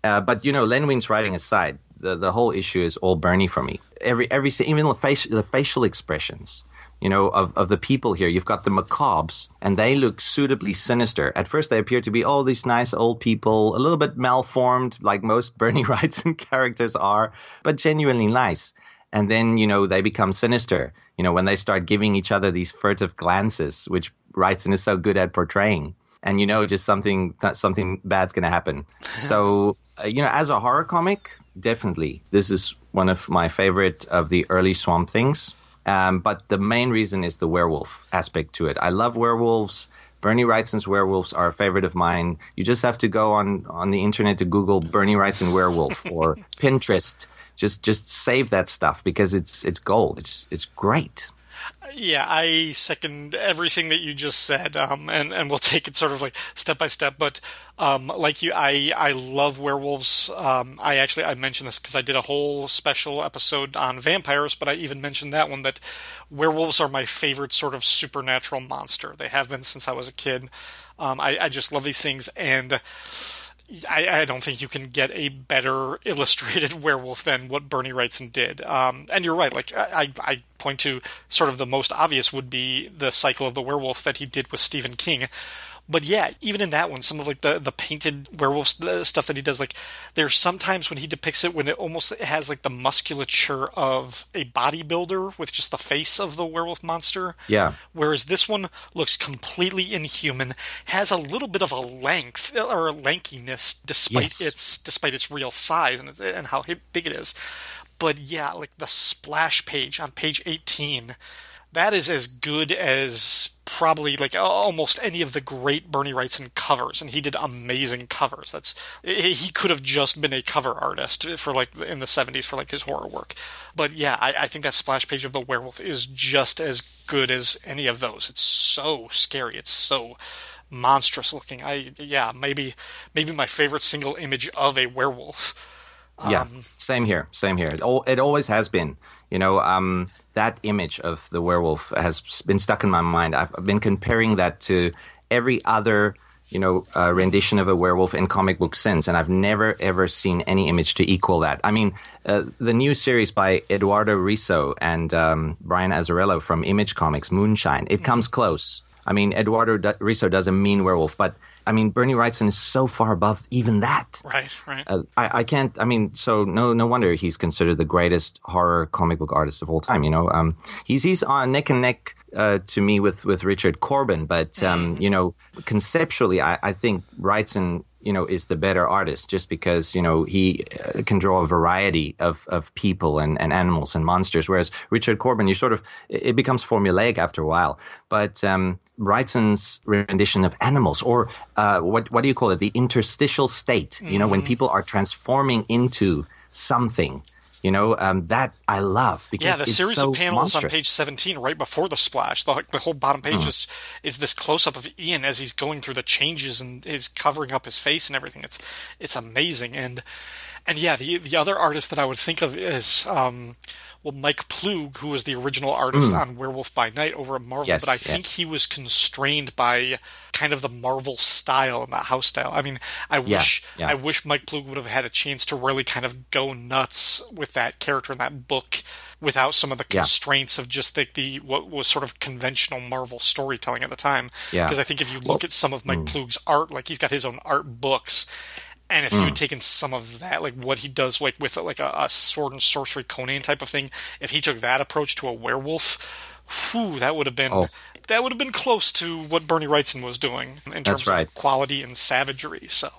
Uh, but you know, Len Wein's writing aside, the the whole issue is all Bernie for me. Every every even the face the facial expressions you know, of, of the people here. You've got the macabres, and they look suitably sinister. At first, they appear to be all these nice old people, a little bit malformed, like most Bernie Wrightson characters are, but genuinely nice. And then, you know, they become sinister, you know, when they start giving each other these furtive glances, which Wrightson is so good at portraying. And you know, just something something bad's going to happen. So, uh, you know, as a horror comic, definitely, this is one of my favorite of the early Swamp Things um, but the main reason is the werewolf aspect to it. I love werewolves. Bernie Wrightson's werewolves are a favorite of mine. You just have to go on, on the internet to Google Bernie Wrightson werewolf or Pinterest. Just just save that stuff because it's it's gold. It's it's great. Yeah, I second everything that you just said, um, and and we'll take it sort of like step by step. But um, like you, I I love werewolves. Um, I actually I mentioned this because I did a whole special episode on vampires, but I even mentioned that one that werewolves are my favorite sort of supernatural monster. They have been since I was a kid. Um, I, I just love these things, and I, I, don't think you can get a better illustrated werewolf than what Bernie Wrightson did. Um, and you're right. Like I, I point to sort of the most obvious would be the cycle of the werewolf that he did with Stephen King, but yeah, even in that one, some of like the the painted werewolf stuff that he does, like there's sometimes when he depicts it when it almost has like the musculature of a bodybuilder with just the face of the werewolf monster. Yeah. Whereas this one looks completely inhuman, has a little bit of a length uh, or a lankiness despite yes. its despite its real size and and how big it is. But yeah, like the splash page on page 18 that is as good as probably like almost any of the great Bernie Wrightson covers, and he did amazing covers. That's he could have just been a cover artist for like in the '70s for like his horror work. But yeah, I, I think that splash page of the werewolf is just as good as any of those. It's so scary. It's so monstrous looking. I yeah, maybe maybe my favorite single image of a werewolf. Yeah, um, same here. Same here. It, it always has been. You know, um, that image of the werewolf has been stuck in my mind. I've, I've been comparing that to every other, you know, uh, rendition of a werewolf in comic books since, and I've never ever seen any image to equal that. I mean, uh, the new series by Eduardo Risso and um, Brian Azzarello from Image Comics, Moonshine, it comes close. I mean, Eduardo Risso does a mean werewolf, but I mean, Bernie Wrightson is so far above even that. Right, right. Uh, I, I can't. I mean, so no, no wonder he's considered the greatest horror comic book artist of all time. You know, um, he's he's on neck and neck uh, to me with with Richard Corbin, but um, you know, conceptually, I, I think Wrightson you know is the better artist just because you know he uh, can draw a variety of, of people and, and animals and monsters whereas richard corbin you sort of it becomes formulaic after a while but um, Wrightson's rendition of animals, or uh, what what do you call it? The interstitial state. You know, when people are transforming into something. You know, um, that I love because yeah, the series so of panels monstrous. on page seventeen, right before the splash, the, the whole bottom page mm. is is this close up of Ian as he's going through the changes and is covering up his face and everything. It's it's amazing and And yeah, the the other artist that I would think of is um, well, Mike Ploog, who was the original artist Mm. on Werewolf by Night over at Marvel, Yes, but I yes. think he was constrained by kind of the Marvel style and the house style. I mean, I Yeah, wish yeah. I wish Mike Ploog would have had a chance to really kind of go nuts with that character in that book without some of the Yeah. constraints of just like the what was sort of conventional Marvel storytelling at the time. Yeah. Because I think if you look Well, at some of Mike mm. Ploog's art, like he's got his own art books, and if you Mm. had taken some of that, like what he does, like with like a, a sword and sorcery Conan type of thing, if he took that approach to a werewolf, whew, that would have been Oh. that would have been close to what Bernie Wrightson was doing in terms right. of quality and savagery. So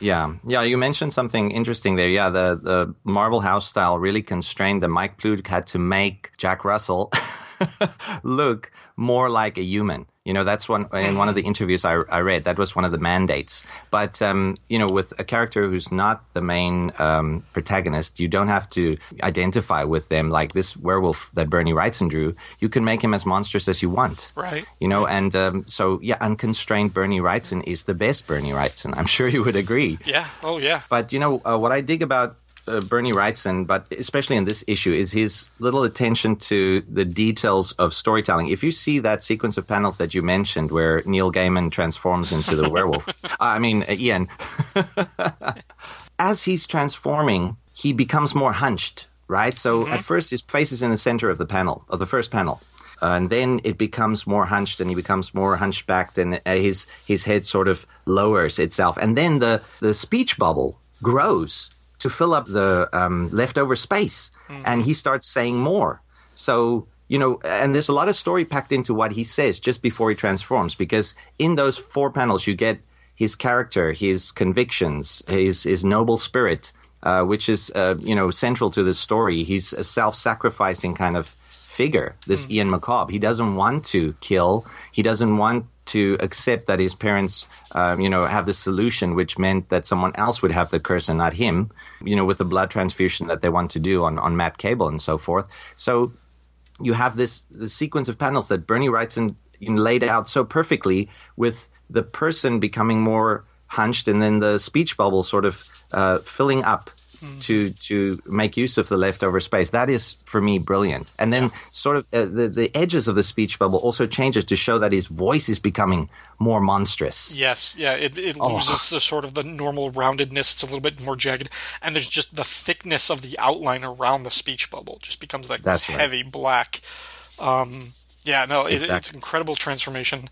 Yeah, yeah. You mentioned something interesting there. Yeah, the the Marvel house style really constrained that Mike Ploog had to make Jack Russell look more like a human. You know, that's one in one of the interviews I, I read. That was one of the mandates. But um, you know, with a character who's not the main um, protagonist, you don't have to identify with them like this werewolf that Bernie Wrightson drew. You can make him as monstrous as you want. right. You know, and um, so yeah, unconstrained Bernie Wrightson is the best Bernie Wrightson. I'm sure you would agree. Yeah. Oh yeah. But you know uh, what I dig about uh, Bernie Wrightson, but especially in this issue, is his little attention to the details of storytelling. If you see that sequence of panels that you mentioned, where Neil Gaiman transforms into the werewolf, I mean uh, Ian, as he's transforming, he becomes more hunched, right? So at first, his face is in the center of the panel, of the first panel. Uh, and then it becomes more hunched, and he becomes more hunchbacked, and uh, his his head sort of lowers itself, and then the the speech bubble grows to fill up the um, leftover space, and he starts saying more. So you know, and there's a lot of story packed into what he says just before he transforms, because in those four panels you get his character, his convictions, his his noble spirit, uh, which is uh, you know central to the story. He's a self-sacrificing kind of figure. This Ian Macabre. He doesn't want to kill. He doesn't want to accept that his parents, um, you know, have the solution, which meant that someone else would have the curse and not him. You know, with the blood transfusion that they want to do on on Matt Cable and so forth. So you have this the sequence of panels that Bernie Wrightson laid out so perfectly with the person becoming more hunched and then the speech bubble sort of uh, filling up to to make use of the leftover space. That is for me brilliant. And then sort of uh, the the edges of the speech bubble also changes to show that his voice is becoming more monstrous. Yes, yeah, it, it Oh. loses the sort of the normal roundedness. It's a little bit more jagged, and there's just the thickness of the outline around the speech bubble just becomes like That's this right. heavy black. Um, yeah, no, it, it's incredible transformation.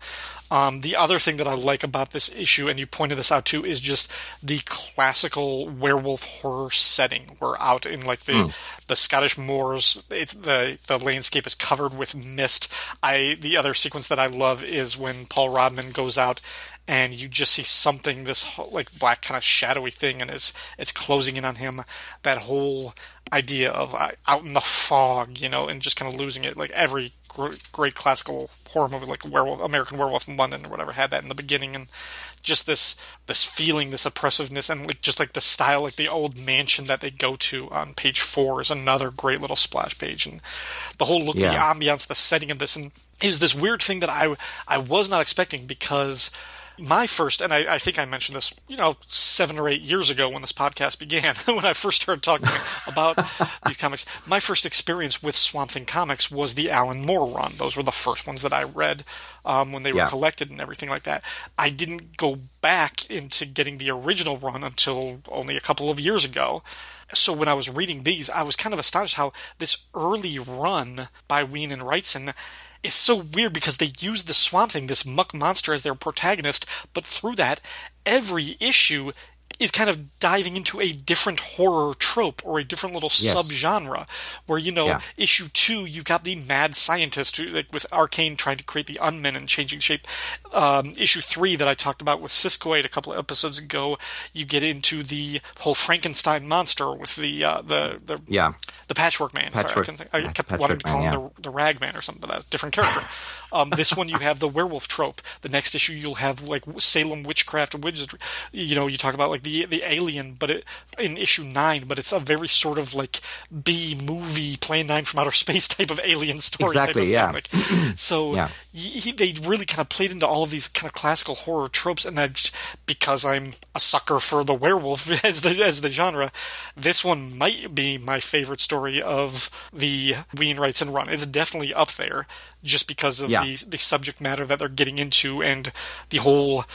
Um, the other thing that I like about this issue, and you pointed this out too, is just the classical werewolf horror setting. We're out in like the Mm. the Scottish moors. It's the the landscape is covered with mist. I the other sequence that I love is when Paul Rodman goes out and you just see something this ho- like black kind of shadowy thing and it's it's closing in on him. That whole idea of uh, out in the fog, you know, and just kind of losing it. Like every gr- great classical horror movie, like Werewolf, American Werewolf in London or whatever, had that in the beginning, and just this this feeling, this oppressiveness, and like, just like the style, like the old mansion that they go to on page four is another great little splash page, and the whole look, Yeah. the ambiance, the setting of this, and is this weird thing that I I was not expecting because my first, and I, I think I mentioned this, you know, seven or eight years ago when this podcast began, when I first started talking about these comics. My first experience with Swamp Thing comics was the Alan Moore run. Those were the first ones that I read um, when they were Yeah. collected and everything like that. I didn't go back into getting the original run until only a couple of years ago. So when I was reading these, I was kind of astonished how this early run by Wein and Wrightson is so weird because they use the Swamp Thing, this muck monster, as their protagonist, but through that, every issue is kind of diving into a different horror trope or a different little Yes. subgenre. Where you know, Yeah. issue two, you've got the mad scientist who, like with Arcane trying to create the unmen and changing shape. Um, issue three that I talked about with Siskoid a couple of episodes ago, you get into the whole Frankenstein monster with the uh, the the Yeah. the Patchwork Man. Sorry, I, can think, I yeah, kept Patchwork wanting to call Man, him the, the Rag Man or something, but that's a different character. Um, this one you have the werewolf trope. The next issue you'll have like Salem witchcraft witches. You know, you talk about like the the alien, but it, in issue nine, but it's a very sort of like B movie Plan Nine from Outer Space type of alien story. Exactly. Type of yeah. So Yeah. he, they really kind of played into all of these kind of classical horror tropes, and that because I'm a sucker for the werewolf as the as the genre, this one might be my favorite story of the Wein Writes and Run. It's definitely up there, just because of Yeah. the the subject matter that they're getting into and the whole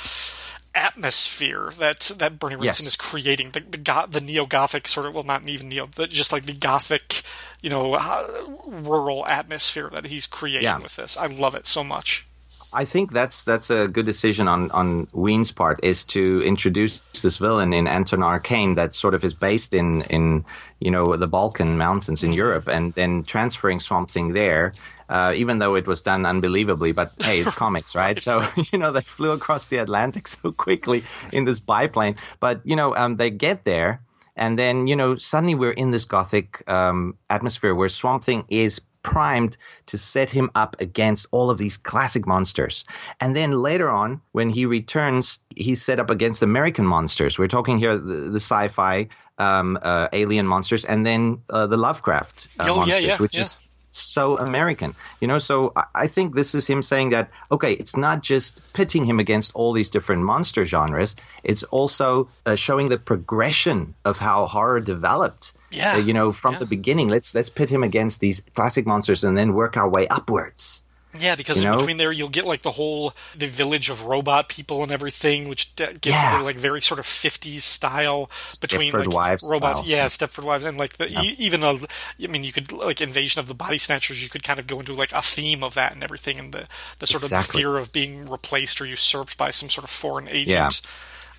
atmosphere that that Bernie Wrightson Yes. is creating the the, go- the neo gothic sort of well not even neo the, just like the gothic you know uh, rural atmosphere that he's creating Yeah. with this I love it so much I think that's that's a good decision on on Wein's part is to introduce this villain in Anton Arcane that sort of is based in in you know the Balkan mountains in Europe and then transferring Swamp Thing there. Uh, even though it was done unbelievably, but hey, it's comics, right? So you know they flew across the Atlantic so quickly in this biplane, but you know um, they get there, and then you know suddenly we're in this gothic um, atmosphere where Swamp Thing is primed to set him up against all of these classic monsters. And then later on, when he returns, he's set up against American monsters. We're talking here the, the sci-fi um, uh, alien monsters, and then uh, the Lovecraft uh, Oh, monsters, yeah, which yeah. is so American, you know. So I- I think this is him saying that okay, it's not just pitting him against all these different monster genres; it's also uh, showing the progression of how horror developed. Yeah. Uh, you know, from the beginning, let's let's pit him against these classic monsters and then work our way upwards. yeah because You in know? between there you'll get like the whole the village of robot people and everything which gives Yeah. it like very sort of 50s style between Stepford like Wives robots style. yeah Stepford Wives and like the, e- even though I mean you could like Invasion of the Body Snatchers you could kind of go into like a theme of that and everything and the the sort of Exactly. fear of being replaced or usurped by some sort of foreign agent Yeah.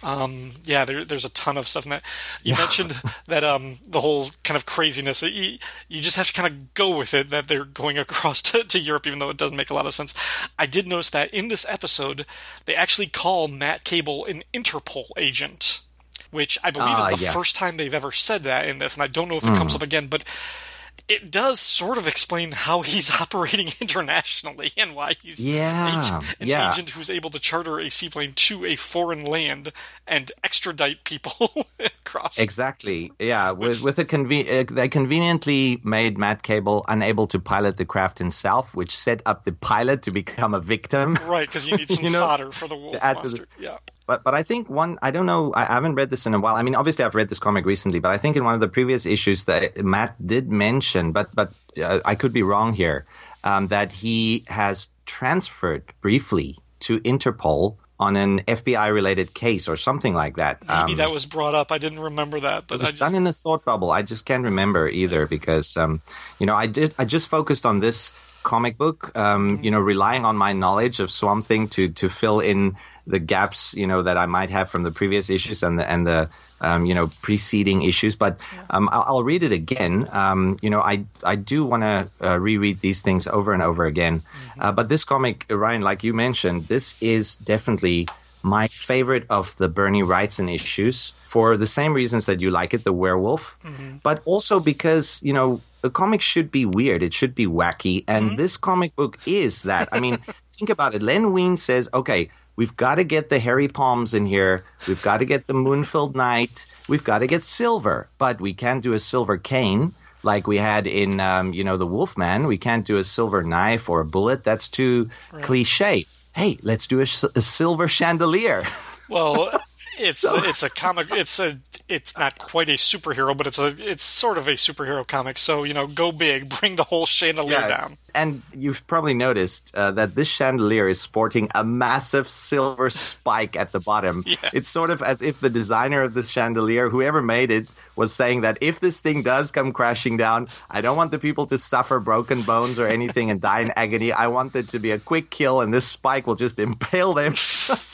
Um, yeah, there, there's a ton of stuff in that. You mentioned that um, the whole kind of craziness. You, you just have to kind of go with it that they're going across to, to Europe, even though it doesn't make a lot of sense. I did notice that in this episode, they actually call Matt Cable an Interpol agent, which I believe Ah, is the yeah. first time they've ever said that in this, and I don't know if it comes up again, but it does sort of explain how he's operating internationally and why he's Yeah, an yeah. agent who's able to charter a seaplane to a foreign land and extradite people across. Exactly. Yeah. With with a conven- uh, they conveniently made Matt Cable unable to pilot the craft himself, which set up the pilot to become a victim. Right, because you need some You know, fodder for the wolf to the- monster. yeah. But but I think one I don't know I haven't read this in a while. I mean, obviously I've read this comic recently, but I think in one of the previous issues that Matt did mention, but but uh, I could be wrong here, um, that he has transferred briefly to Interpol on an FBI related case or something like that. Maybe Um, that was brought up. I didn't remember that, but it was I just, done in a thought bubble. I just can't remember either because, um, you know, I did. I just focused on this comic book, um, you know, relying on my knowledge of Swamp Thing to to fill in the gaps, you know, that I might have from the previous issues and the and the um, you know preceding issues. But um, I'll, I'll read it again. Um, you know, I I do want to uh, reread these things over and over again. Uh, but this comic, Ryan, like you mentioned, this is definitely my favorite of the Bernie Wrightson issues for the same reasons that you like it, the werewolf, but also because, you know, a comic should be weird. It should be wacky. And this comic book is that. I mean, think about it. Len Wein says, okay, we've got to get the hairy palms in here. We've got to get the moonfilled night. We've got to get silver, but we can't do a silver cane like we had in, um, you know, the Wolfman. We can't do a silver knife or a bullet. That's too cliche. Hey, let's do a silver chandelier. well, it's it's a comic. It's a it's not quite a superhero, but it's a it's sort of a superhero comic. So you know, go big, bring the whole chandelier down. And you've probably noticed uh, that this chandelier is sporting a massive silver spike at the bottom. Yes. It's sort of as if the designer of this chandelier, whoever made it, was saying that if this thing does come crashing down, I don't want the people to suffer broken bones or anything and die in agony. I want it to be a quick kill, and this spike will just impale them.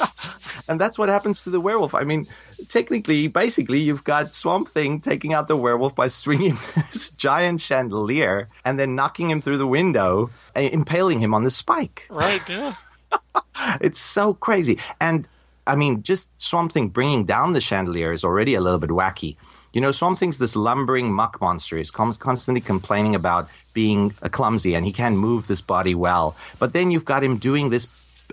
and that's what happens to the werewolf. I mean, technically, basically, you've got Swamp Thing taking out the werewolf by swinging this giant chandelier and then knocking him through the window, and impaling him on the spike. Right? Yeah. It's so crazy. And I mean, just Swamp Thing bringing down the chandelier is already a little bit wacky. You know, Swamp Thing's this lumbering muck monster. He's com- constantly complaining about being uh, clumsy and he can't move this body well. But then you've got him doing this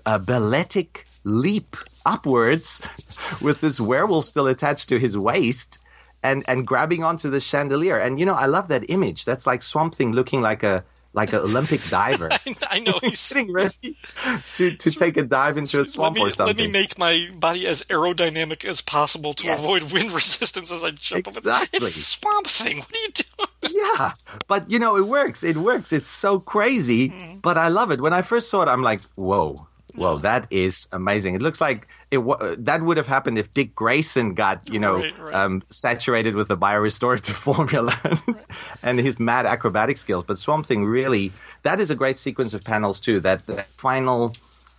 uh, balletic leap upwards with this werewolf still attached to his waist and and grabbing onto the chandelier. And you know, I love that image. That's like Swamp Thing looking like a like an Olympic diver. I know he's sitting ready to, to take a dive into a swamp me, or something. Let me make my body as aerodynamic as possible to Yes. avoid wind resistance as I jump up. Exactly. It's Swamp Thing. What are you doing? yeah, but you know, it works. It works. It's so crazy, Mm-hmm. but I love it. When I first saw it, I'm like, whoa. Whoa, that is amazing! It looks like it. wa- That would have happened if Dick Grayson got, you know, Right, right. Um, saturated with the biorestorative formula and his mad acrobatic skills. But Swamp Thing really, that is a great sequence of panels too. That, that final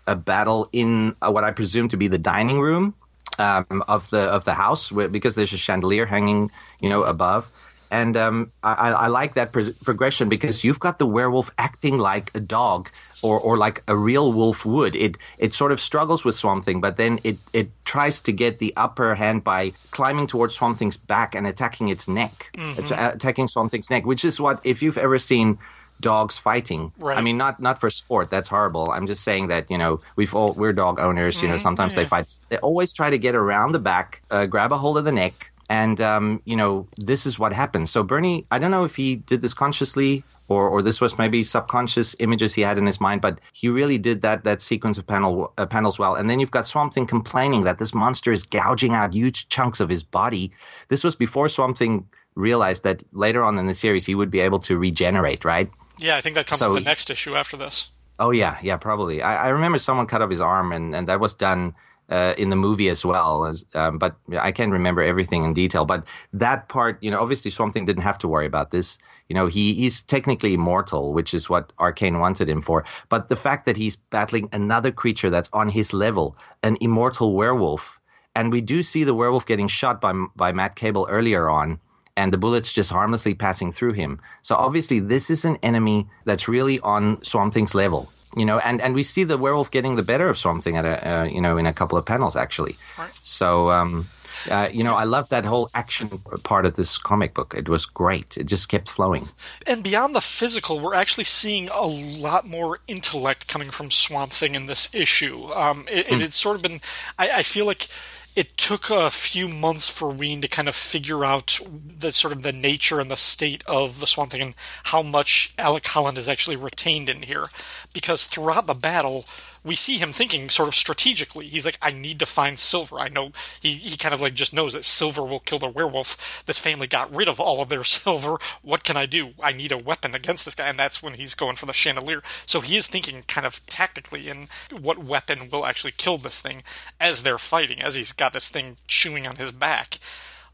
uh, battle in uh, what I presume to be the dining room um, of the of the house, where, because there's a chandelier hanging, you know, above. And um, I, I like that progression because you've got the werewolf acting like a dog or, or like a real wolf would. It it sort of struggles with Swamp Thing, but then it, it tries to get the upper hand by climbing towards Swamp Thing's back and attacking its neck, Mhm. Att- attacking Swamp Thing's neck, which is what if you've ever seen dogs fighting. Right. I mean, not not for sport. That's horrible. I'm just saying that you know we've all we're dog owners. You know, sometimes they fight. They always try to get around the back, uh, grab a hold of the neck, and um, you know this is what happens. So Bernie, I don't know if he did this consciously or or this was maybe subconscious images he had in his mind, but he really did that that sequence of panel uh, panels well. And then you've got Swamp Thing complaining that this monster is gouging out huge chunks of his body. This was before Swamp Thing realized that later on in the series he would be able to regenerate, right? Yeah, I think that comes So- in the next issue after this. Oh yeah, yeah, probably. I, I remember someone cut off his arm, and, and that was done uh, in the movie as well. As, um, but I can't remember everything in detail. But that part, you know, obviously Swamp Thing didn't have to worry about this. You know, he he's technically immortal, which is what Arcane wanted him for. But the fact that he's battling another creature that's on his level, an immortal werewolf, and we do see the werewolf getting shot by by Matt Cable earlier on and the bullets just harmlessly passing through him. So obviously, this is an enemy that's really on Swamp Thing's level. You know, and, and we see the werewolf getting the better of Swamp Thing at a uh, you know in a couple of panels actually. Right. So um, uh, you know, I love that whole action part of this comic book. It was great. It just kept flowing. And beyond the physical, we're actually seeing a lot more intellect coming from Swamp Thing in this issue. Um, it, it, Mm. it's sort of been, I, I feel like it took a few months for Wein to kind of figure out the sort of the nature and the state of the Swamp Thing and how much Alec Holland is actually retained in here. Because throughout the battle, we see him thinking sort of strategically. He's like, I need to find Silver. I know he, he kind of like just knows that Silver will kill the werewolf. This family got rid of all of their silver. What can I do? I need a weapon against this guy. And that's when he's going for the chandelier. So he is thinking kind of tactically in what weapon will actually kill this thing as they're fighting, as he's got this thing chewing on his back.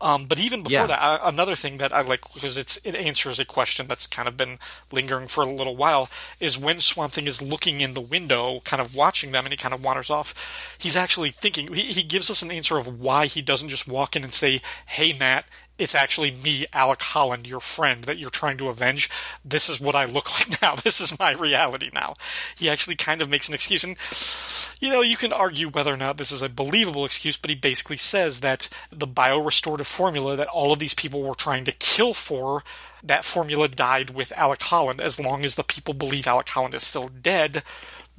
Um, but even before Yeah. that, I, another thing that I like because it's it answers a question that's kind of been lingering for a little while is when Swamp Thing is looking in the window, kind of watching them, and he kind of wanders off. He's actually thinking. He, he gives us an answer of why he doesn't just walk in and say, "Hey, Matt." It's actually me, Alec Holland, your friend that you're trying to avenge. This is what I look like now. This is my reality now. He actually kind of makes an excuse, and you know, you can argue whether or not this is a believable excuse, but he basically says that the biorestorative formula that all of these people were trying to kill for, that formula died with Alec Holland. As long as the people believe Alec Holland is still dead,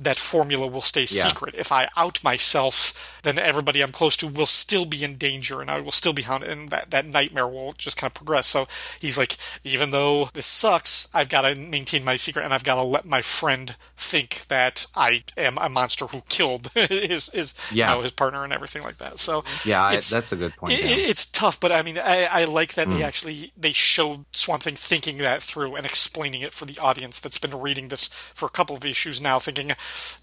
that formula will stay Yeah. secret. If I out myself, then everybody I'm close to will still be in danger and I will still be haunted and that, that nightmare will just kind of progress. So he's like, even though this sucks, I've got to maintain my secret and I've got to let my friend think that I am a monster who killed his, his, Yeah. you know, his partner and everything like that. So Yeah, I, that's a good point. it, yeah. It's tough, but I mean, I, I like that they Mm. actually they showed Swamp Thing thinking that through and explaining it for the audience that's been reading this for a couple of issues now, thinking,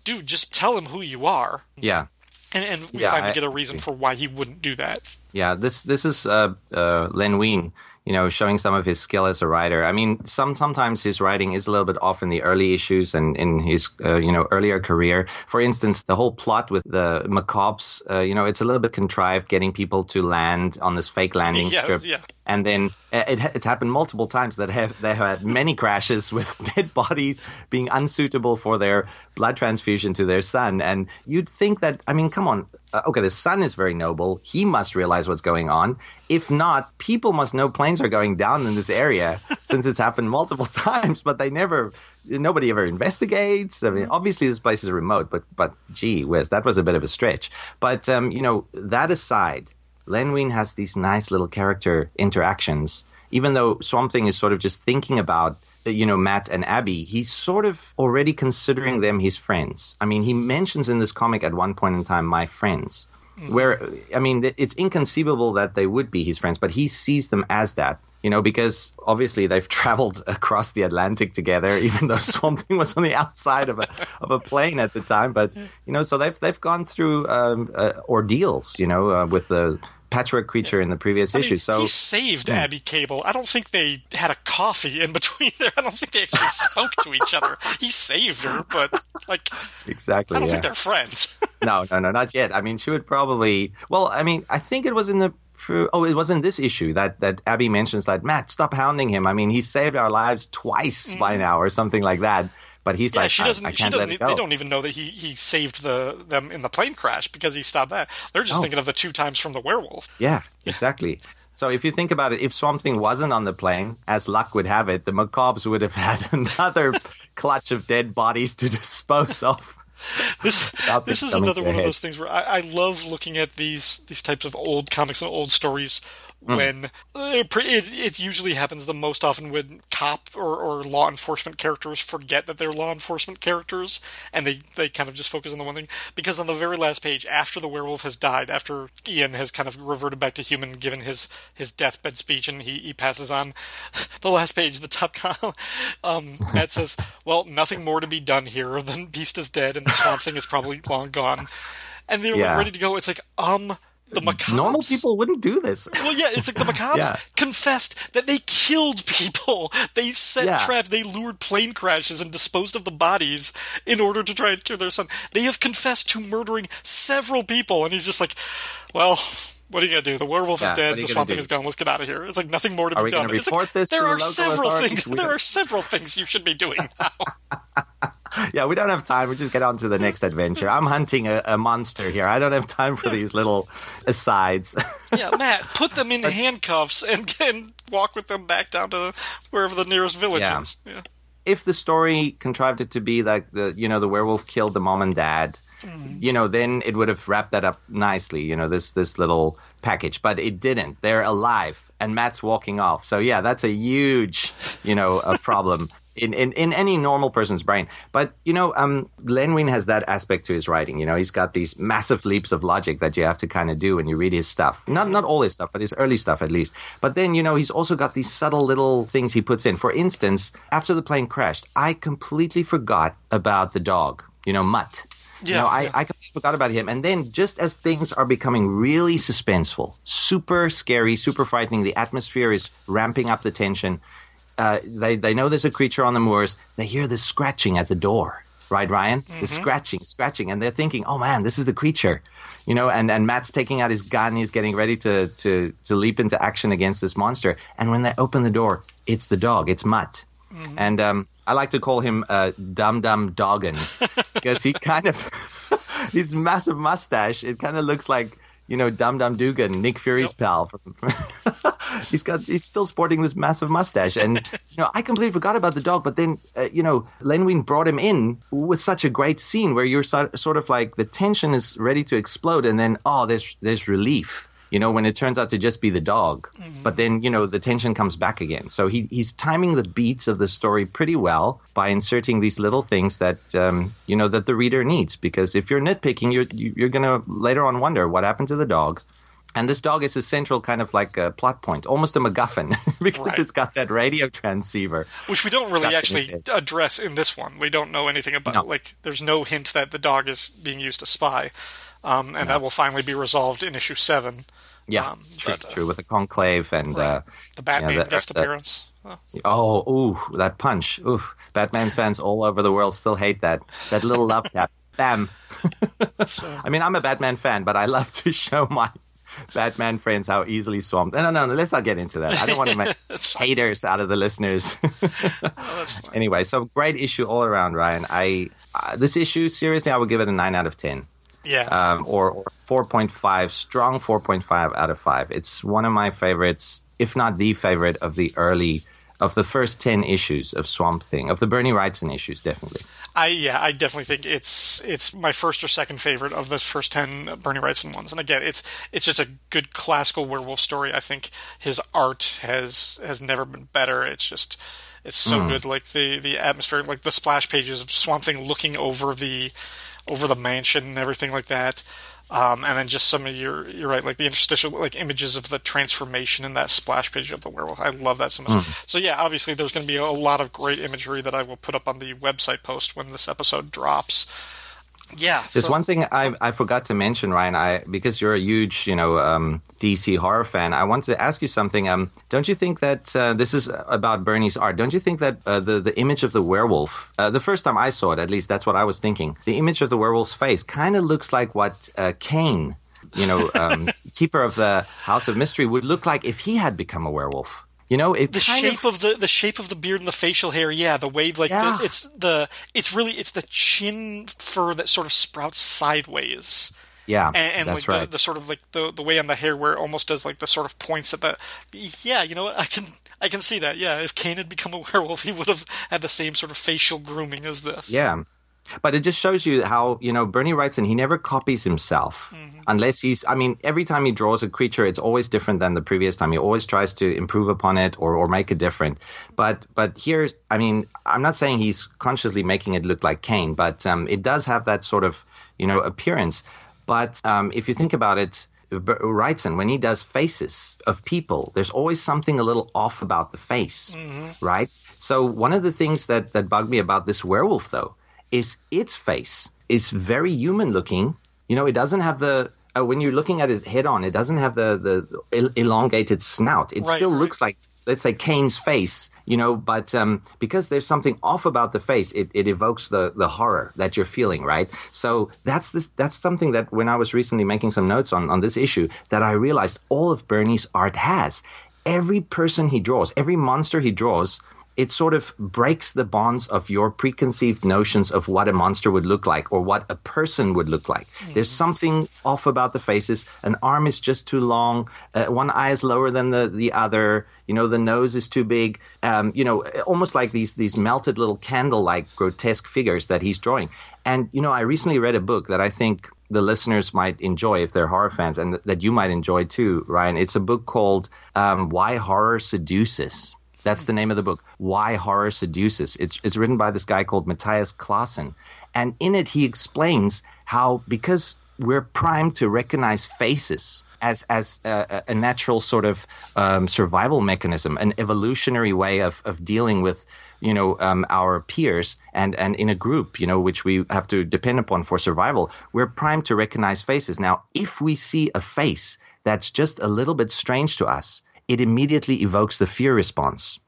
"Dude, just tell him who you are," yeah. and, and we Yeah, finally I- get a reason for why he wouldn't do that. Yeah, this this is uh, uh, Len Wein, you know, showing some of his skill as a writer. I mean, some sometimes his writing is a little bit off in the early issues and in his uh, you know earlier career. For instance, the whole plot with the macabres, uh, you know, it's a little bit contrived, getting people to land on this fake landing Yes, strip, yeah. and then It, it's happened multiple times that have they have had many crashes with dead bodies being unsuitable for their blood transfusion to their son. And you'd think that, I mean, come on, uh, okay, the son is very noble. He must realize what's going on. If not, people must know planes are going down in this area since it's happened multiple times. But they never, nobody ever investigates. I mean, obviously this place is remote, but but gee whiz, that was a bit of a stretch. But um, you know, that aside. Len Wein has these nice little character interactions. Even though Swamp Thing is sort of just thinking about, uh, you know, Matt and Abby, he's sort of already considering them his friends. I mean, he mentions in this comic at one point in time, my friends. Where, I mean, it's inconceivable that they would be his friends, but he sees them as that, you know, because obviously they've traveled across the Atlantic together, even though Swamp Thing was on the outside of a, of a plane at the time. But, you know, so they've, they've gone through um, uh, ordeals, you know, uh, with the patchwork creature in the previous I issue. mean, so he saved Hmm. Abby Cable. I don't think they had a coffee in between there. I don't think they actually spoke to each other. He saved her, but like exactly, I don't yeah. think they're friends. no, no, no, not yet. I mean, she would probably. Well, I mean, I think it was in the. Oh, it was in this issue that that Abby mentions that Matt, stop hounding him. I mean, he saved our lives twice by now, or something like that. But he's yeah, like, she doesn't. I, she can't doesn't. They don't even know that he he saved the them in the plane crash because he stopped that. They're just Oh. thinking of the two times from the werewolf. Yeah, exactly. So if you think about it, if Swamp Thing wasn't on the plane, as luck would have it, the Macabres would have had another clutch of dead bodies to dispose of. This this is another one a of those things where I, I love looking at these these types of old comics and old stories. When uh, pre- it, it usually happens the most often when cop or, or law enforcement characters forget that they're law enforcement characters and they, they kind of just focus on the one thing. Because on the very last page after the werewolf has died after Ian has kind of reverted back to human given his his deathbed speech and he, he passes on the last page the top column um, Matt says well nothing more to be done here The Beast is dead and the swamp thing is probably long gone. And they're Yeah. ready to go. It's like um the macabres Normal people wouldn't do this. well, yeah, it's like the Macabres Yeah. confessed that they killed people. They set Yeah. traps, they lured plane crashes and disposed of the bodies in order to try and cure their son. They have confessed to murdering several people, and he's just like, well. What are you gonna do? The werewolf Yeah, is dead. The swamp thing do? is gone. Let's get out of here. It's like nothing more to Are be done. gonna like, this there the are local several things. There are several things you should be doing now. Yeah, we don't have time. We just get on to the next adventure. I'm hunting a, a monster here. I don't have time for these little asides. yeah, Matt, put them in handcuffs and, and walk with them back down to wherever the nearest village Yeah. is. Yeah. if the story contrived it to be like the you know the werewolf killed the mom and dad mm. you know then it would have wrapped that up nicely you know this this little package but it didn't they're alive and matt's walking off so yeah that's a huge you know a problem in, in, in any normal person's brain. But, you know, um, Len Wein has that aspect to his writing. You know, he's got these massive leaps of logic that you have to kind of do when you read his stuff. Not, not all his stuff, but his early stuff at least. But then, you know, he's also got these subtle little things he puts in. For instance, after the plane crashed, I completely forgot about the dog, you know, Mutt. Yeah, you know, I, yeah. I completely forgot about him. And then just as things are becoming really suspenseful, super scary, super frightening, the atmosphere is ramping up the tension. Uh, they, they know there's a creature on the moors. They hear this scratching at the door. Right, Ryan? The scratching, scratching. And they're thinking, oh man, this is the creature. You know, and, and Matt's taking out his gun. He's getting ready to, to, to leap into action against this monster. And when they open the door, it's the dog. It's Mutt. And um, I like to call him uh, Dum Dum Doggin because he kind of his massive mustache. It kind of looks like you know Dum Dum Dugan, Nick Fury's pal. From, he's got he's still sporting this massive mustache, and you know I completely forgot about the dog. But then uh, you know Len Wein brought him in with such a great scene where you're so, sort of like the tension is ready to explode, and then oh there's there's relief you know, when it turns out to just be the dog. But then, you know, the tension comes back again. So he, he's timing the beats of the story pretty well by inserting these little things that, um, you know, that the reader needs. Because if you're nitpicking, you're, you're going to later on wonder what happened to the dog. And this dog is a central kind of like a plot point, almost a MacGuffin, because Right. it's got that radio transceiver. Which we don't really actually head. address in this one. We don't know anything about No. like there's no hint that the dog is being used to spy. Um, and that will finally be resolved in issue seven. Yeah, Um, true, but, uh, true, with the conclave and uh, The Batman yeah, the- guest the- appearance. Uh, Oh, ooh, that punch. Ooh, Batman fans all over the world still hate that. That little love tap. Bam. I mean, I'm a Batman fan, but I love to show my Batman friends how easily swamped. No, no, no. Let's not get into that. I don't want to make haters out of the listeners. Oh, anyway, so great issue all around, Ryan. I uh, this issue seriously, I would give it a nine out of ten. Yeah. Um, or, or 4.5, strong 4.5 out of 5. It's one of my favorites, if not the favorite of the early, of the first 10 issues of Swamp Thing, of the Bernie Wrightson issues, definitely. I yeah, I definitely think it's it's my first or second favorite of the first ten Bernie Wrightson ones. And again, it's it's just a good classical werewolf story. I think his art has has never been better. It's just it's so Mm. good. Like the the atmosphere, like the splash pages of Swamp Thing looking over the over the mansion and everything like that. Um, and then just some of your you're right, like the interstitial like images of the transformation in that splash page of the werewolf. I love that so much. Mm. So yeah, obviously there's going to be a lot of great imagery that I will put up on the website post when this episode drops. Yeah, There's so- one thing I, I forgot to mention, Ryan. I because you're a huge, you know, um, DC horror fan. I wanted to ask you something. Um, don't you think that uh, this is about Bernie's art? Don't you think that uh, the the image of the werewolf, uh, the first time I saw it, at least that's what I was thinking. The image of the werewolf's face kind of looks like what uh, Cain, you know, um, keeper of the House of Mystery, would look like if he had become a werewolf. You know, it the shape of, the the shape of the beard and the facial hair, yeah, the way like Yeah. the, it's the it's really it's the chin fur that sort of sprouts sideways. Yeah, and, and like right. the, the sort of like the the way on the hair where it almost does like the sort of points at the yeah you know what I can I can see that yeah if Cain had become a werewolf he would have had the same sort of facial grooming as this Yeah. But it just shows you how, you know, Bernie Wrightson, he never copies himself unless he's, I mean, every time he draws a creature, it's always different than the previous time. He always tries to improve upon it or, or make it different. But, but here, I mean, I'm not saying he's consciously making it look like Cain, but um, it does have that sort of, you know, appearance. But um, if you think about it, Wrightson, when he does faces of people, there's always something a little off about the face, right? So one of the things that, that bugged me about this werewolf, though, is its face is very human looking. You know, it doesn't have the uh, when you're looking at it head on, it doesn't have the the el- elongated snout. It Right, still right. looks like let's say Cain's face, you know, but um, because there's something off about the face, it, it evokes the, the horror that you're feeling, right? So that's this that's something that when I was recently making some notes on, on this issue that I realized all of Bernie's art has. Every person he draws, every monster he draws, it sort of breaks the bonds of your preconceived notions of what a monster would look like or what a person would look like. There's something off about the faces. An arm is just too long. Uh, one eye is lower than the, the other. You know, the nose is too big. Um, you know, almost like these, these melted little candle-like grotesque figures that he's drawing. And, you know, I recently read a book that I think the listeners might enjoy if they're horror fans and that you might enjoy too, Ryan. It's a book called um, Why Horror Seduces. That's the name of the book. Why Horror Seduces. It's, it's written by this guy called Mathias Clasen. And in it, he explains how because we're primed to recognize faces as, as a, a natural sort of um, survival mechanism, an evolutionary way of, of dealing with you know um, our peers and and in a group you know which we have to depend upon for survival we're primed to recognize faces now if we see a face that's just a little bit strange to us it immediately evokes the fear response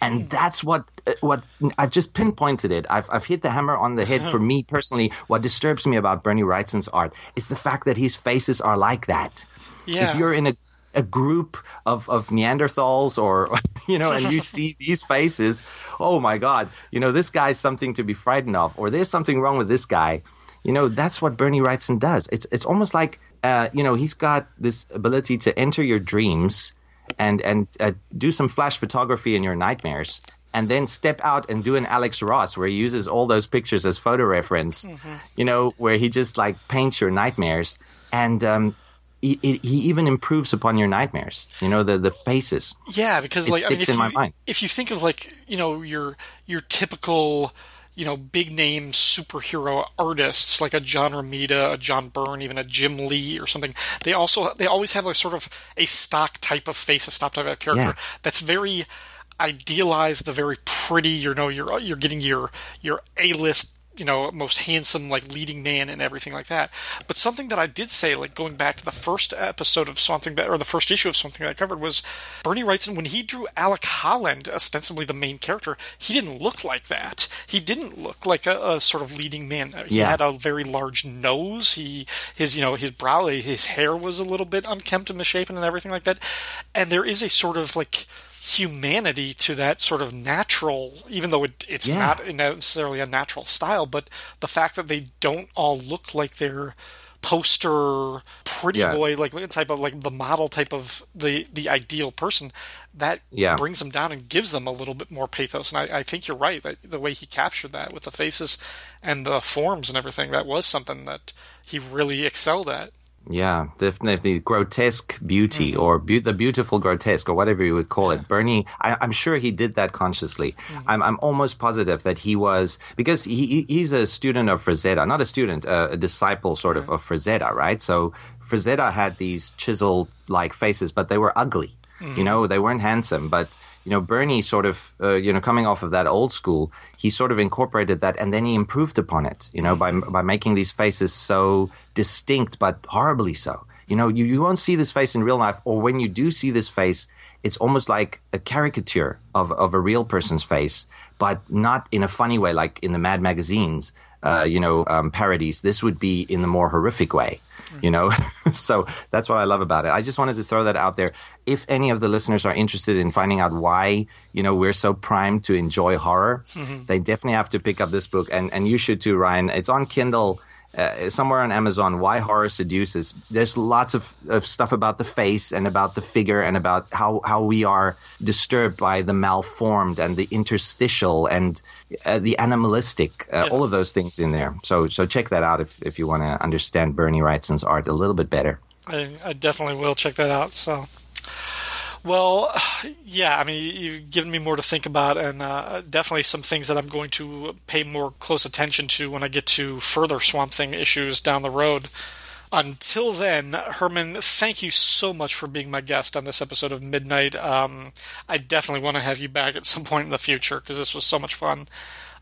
and that's what uh, what I've just pinpointed it. I've I've hit the hammer on the head for me personally. What disturbs me about Bernie Wrightson's art is the fact that his faces are like that. Yeah. If you're in a a group of, of Neanderthals or you know, and you see these faces, oh my God, you know, this guy's something to be frightened of, or there's something wrong with this guy. You know, that's what Bernie Wrightson does. It's it's almost like uh, you know, he's got this ability to enter your dreams and and uh, do some flash photography in your nightmares and then step out and do an Alex Ross where he uses all those pictures as photo reference, you know, where he just like paints your nightmares and um, he, he even improves upon your nightmares, you know, the, the faces. Yeah, because It like I mean, sticks in my mind. if you think of like you know your your typical you know big name superhero artists like a John Romita, a John Byrne, even a Jim Lee or something, they also they always have like sort of a stock type of face, a stock type of character Yeah. that's very idealized, the very pretty. You know, you're you're getting your your A list you know most handsome like leading man and everything like that. But something that I did say, like going back to the first episode of something that or the first issue of something that I covered was Bernie Wrightson when he drew Alec Holland, ostensibly the main character, he didn't look like that. He didn't look like a, a sort of leading man. He Yeah. had a very large nose. He his you know his brow, his hair was a little bit unkempt and misshapen and everything like that. And there is a sort of like humanity to that sort of natural, even though it, it's Yeah. not necessarily a natural style, but the fact that they don't all look like they're poster pretty Yeah. boy like type of like the model type of the the ideal person that Yeah. brings them down and gives them a little bit more pathos and I, I think you're right that the way he captured that with the faces and the forms and everything that was something that he really excelled at Yeah, definitely grotesque beauty or beau- the beautiful grotesque or whatever you would call it. Bernie, I, I'm sure he did that consciously. I'm, I'm almost positive that he was because he, he- he's a student of Frazetta, not a student, uh, a disciple sort of of Frazetta, right? So Frazetta had these chisel like faces, but they were ugly. You know, they weren't handsome, but you know, Bernie sort of, uh, you know, coming off of that old school, he sort of incorporated that and then he improved upon it, you know, by, by making these faces so distinct, but horribly so. You know, you, you won't see this face in real life, or when you do see this face, it's almost like a caricature of, of a real person's face, but not in a funny way, like in the Mad magazines, uh, you know, um, parodies. This would be in the more horrific way, you know? so that's what I love about it. I just wanted to throw that out there. If any of the listeners are interested in finding out why, you know, we're so primed to enjoy horror, they definitely have to pick up this book. And, and you should too, Ryan. It's on Kindle uh, somewhere on Amazon, Why Horror Seduces. There's lots of, of stuff about the face and about the figure and about how, how we are disturbed by the malformed and the interstitial and uh, the animalistic, uh, all of those things in there. So so check that out if, if you want to understand Bernie Wrightson's art a little bit better. I, I definitely will check that out. So, well, yeah, I mean, you've given me more to think about, and uh, definitely some things that I'm going to pay more close attention to when I get to further Swamp Thing issues down the road. Until then, Herman, thank you so much for being my guest on this episode of Midnight. Um, I definitely want to have you back at some point in the future because this was so much fun.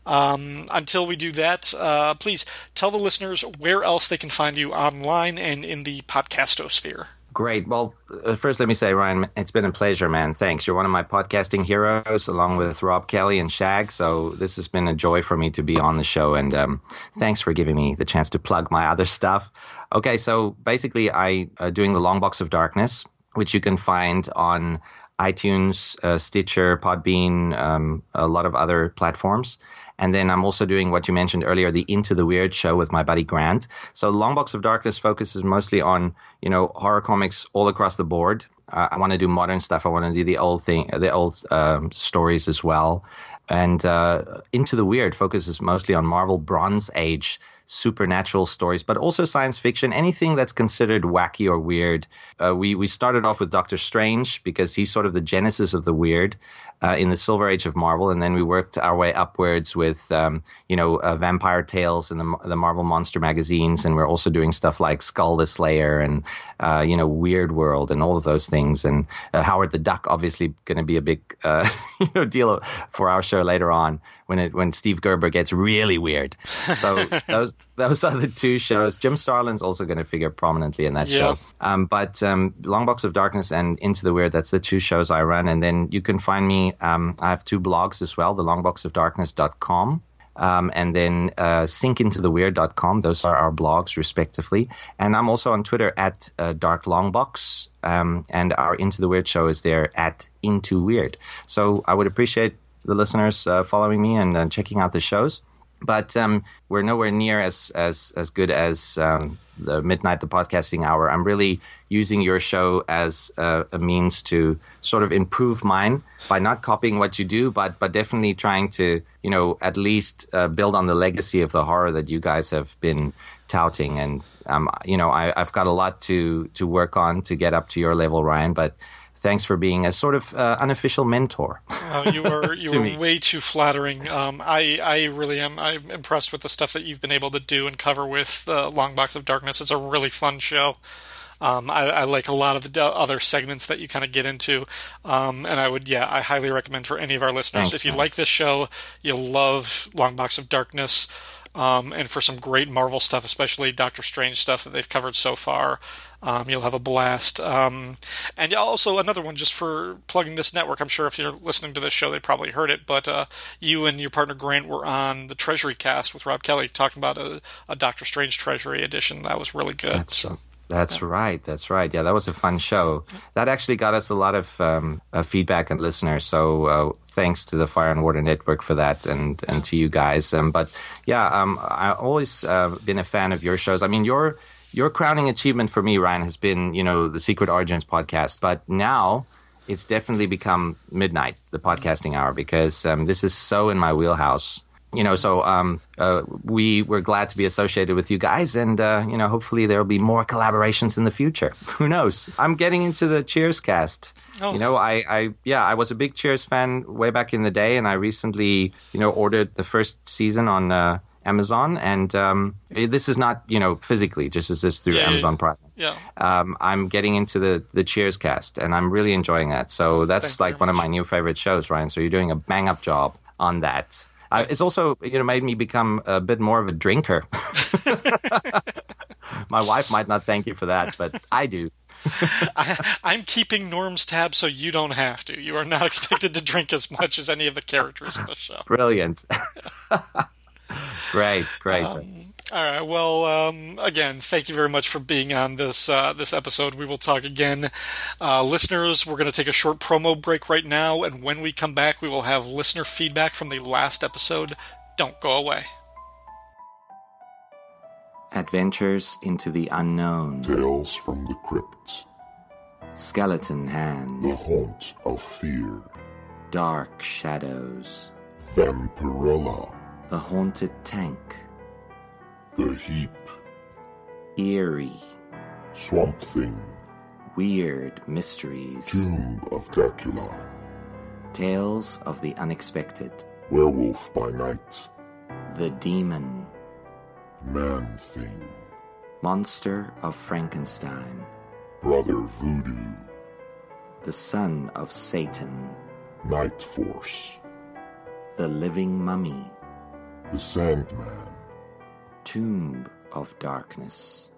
Um, until we do that, uh, please tell the listeners where else they can find you online and in the podcastosphere. Great. Well, uh, first, let me say, Ryan, it's been a pleasure, man. Thanks. You're one of my podcasting heroes, along with Rob Kelly and Shag. So this has been a joy for me to be on the show, and um, thanks for giving me the chance to plug my other stuff. Okay, so basically, I uh, doing the Long Box of Darkness, which you can find on iTunes, uh, Stitcher, Podbean, um, a lot of other platforms. And then I'm also doing what you mentioned earlier, the Into the Weird show with my buddy Grant. So Long Box of Darkness focuses mostly on, you know, horror comics all across the board. Uh, I want to do modern stuff. I want to do the old thing, the old um, stories as well. And uh, Into the Weird focuses mostly on Marvel Bronze Age supernatural stories, but also science fiction, anything that's considered wacky or weird. Uh, we we started off with Doctor Strange because he's sort of the genesis of the weird uh, in the Silver Age of Marvel, and then we worked our way upwards with um, you know uh, Vampire Tales and the the Marvel Monster magazines, and we're also doing stuff like Skull the Slayer and uh, you know Weird World and all of those things, and uh, Howard the Duck obviously going to be a big uh, you know deal for our show later on when it when Steve Gerber gets really weird. So those those are the two shows. Jim Starlin's also going to figure prominently in that Yeah. show. Um, but um, Long Box of Darkness and Into the Weird, that's the two shows I run. And then you can find me, um, I have two blogs as well, the longboxofdarkness.com. Um, and then uh, sinkintotheweird.com. Those are our blogs, respectively. And I'm also on Twitter at uh, Dark Longbox. Um, and our Into the Weird show is there at Into Weird. So I would appreciate the listeners uh, following me and uh, checking out the shows but um, we're nowhere near as as as good as um, the midnight the podcasting hour. I'm really using your show as a, a means to sort of improve mine by not copying what you do, but but definitely trying to you know at least uh, build on the legacy of the horror that you guys have been touting. And um, you know I, I've got a lot to to work on to get up to your level, Ryan. But thanks for being a sort of uh, unofficial mentor. Uh, you are you are me. way too flattering. Um, I I really am. I'm impressed with the stuff that you've been able to do and cover with uh, Long Box of Darkness. It's a really fun show. Um, I, I like a lot of the other segments that you kind of get into, um, and I would, yeah, I highly recommend for any of our listeners. Thanks, if you man. like this show, you'll love Long Box of Darkness. um, and for some great Marvel stuff, especially Doctor Strange stuff that they've covered so far. Um, you'll have a blast. Um, and also another one just for plugging this network. I'm sure if you're listening to this show, they probably heard it. But uh, you and your partner Grant were on the Treasury Cast with Rob Kelly talking about a, a Doctor Strange Treasury edition. That was really good. That's, so. That's yeah. right. That's right. Yeah, that was a fun show. That actually got us a lot of um, uh, feedback and listeners. So uh, thanks to the Fire and Water Network for that, and and to you guys. Um, but yeah, um, I've always uh, been a fan of your shows. I mean, your your crowning achievement for me, Ryan, has been you know the Secret Origins podcast. But now it's definitely become midnight, the podcasting hour, because um, this is so in my wheelhouse you know, so um, uh, we were glad to be associated with you guys, and uh, you know, hopefully there will be more collaborations in the future. Who knows? I'm getting into the Cheers cast. Oh. You know, I, I, yeah, I was a big Cheers fan way back in the day, and I recently, you know, ordered the first season on uh, Amazon, and um, this is not, you know, physically, just as this through yeah, Amazon Prime. Yeah. Um, I'm getting into the the Cheers cast, and I'm really enjoying that. So that's Thank like one of my new favorite shows, Ryan. So you're doing a bang up job on that. Uh, it's also you know made me become a bit more of a drinker. My wife might not thank you for that, but I do. I, am keeping Norm's tab so you don't have to. You are not expected to drink as much as any of the characters in the show. Brilliant. great, great. Um, all right. Well, um, again, thank you very much for being on this uh, this episode. We will talk again, uh, listeners. We're going to take a short promo break right now, and when we come back, we will have listener feedback from the last episode. Don't go away. Adventures into the unknown. Tales from the crypt. Skeleton Hand. The haunt of fear. Dark shadows. Vampirella. The haunted tank. The Heap. Eerie. Swamp Thing. Weird mysteries. Tomb of Dracula. Tales of the unexpected. Werewolf by Night. The Demon. Man Thing. Monster of Frankenstein. Brother Voodoo. The Son of Satan. Night Force. The Living Mummy. The Sandman. Tomb of Darkness.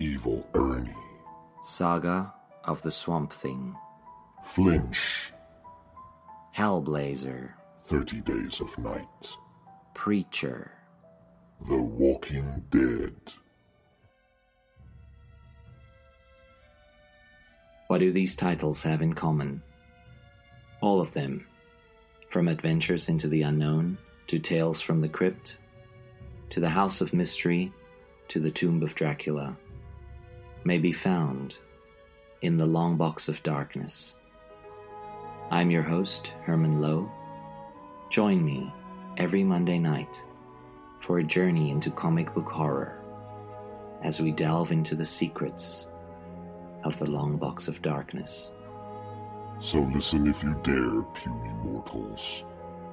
Evil Ernie. Saga of the Swamp Thing. Flinch. Hellblazer. Thirty Days of Night. Preacher. The Walking Dead. What do these titles have in common? All of them, from Adventures into the Unknown to Tales from the Crypt to the House of Mystery, to the Tomb of Dracula, may be found in the Long Box of Darkness. I'm your host, Herman Lowe. Join me every Monday night for a journey into comic book horror as we delve into the secrets of the Long Box of Darkness. So listen if you dare, puny mortals,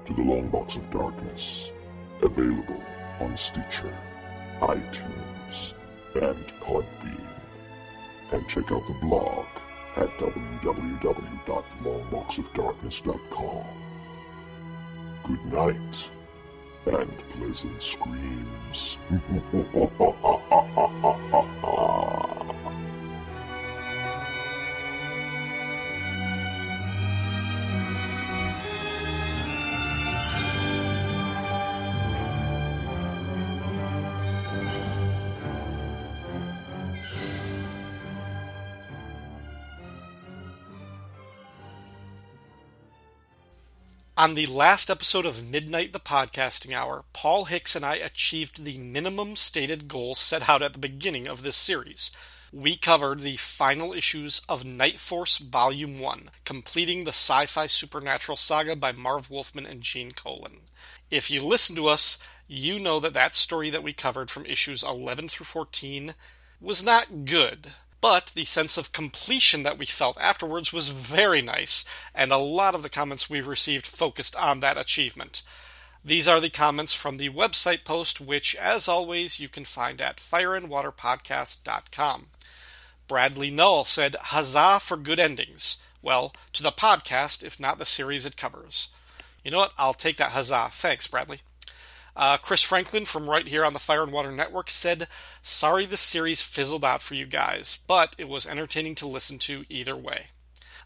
to the Long Box of Darkness, available on Stitcher, iTunes, and Podbean. And check out the blog at www.longboxofdarkness.com. Good night and pleasant screams. On the last episode of Midnight the Podcasting Hour, Paul Hicks and I achieved the minimum stated goal set out at the beginning of this series. We covered the final issues of Night Force Volume 1, completing the sci fi supernatural saga by Marv Wolfman and Gene Colan. If you listen to us, you know that that story that we covered from issues 11 through 14 was not good. But the sense of completion that we felt afterwards was very nice, and a lot of the comments we received focused on that achievement. These are the comments from the website post, which, as always, you can find at fireandwaterpodcast.com. Bradley Null said, Huzzah for good endings. Well, to the podcast, if not the series it covers. You know what? I'll take that huzzah. Thanks, Bradley. Uh, Chris Franklin from right here on the Fire and Water Network said, Sorry the series fizzled out for you guys, but it was entertaining to listen to either way.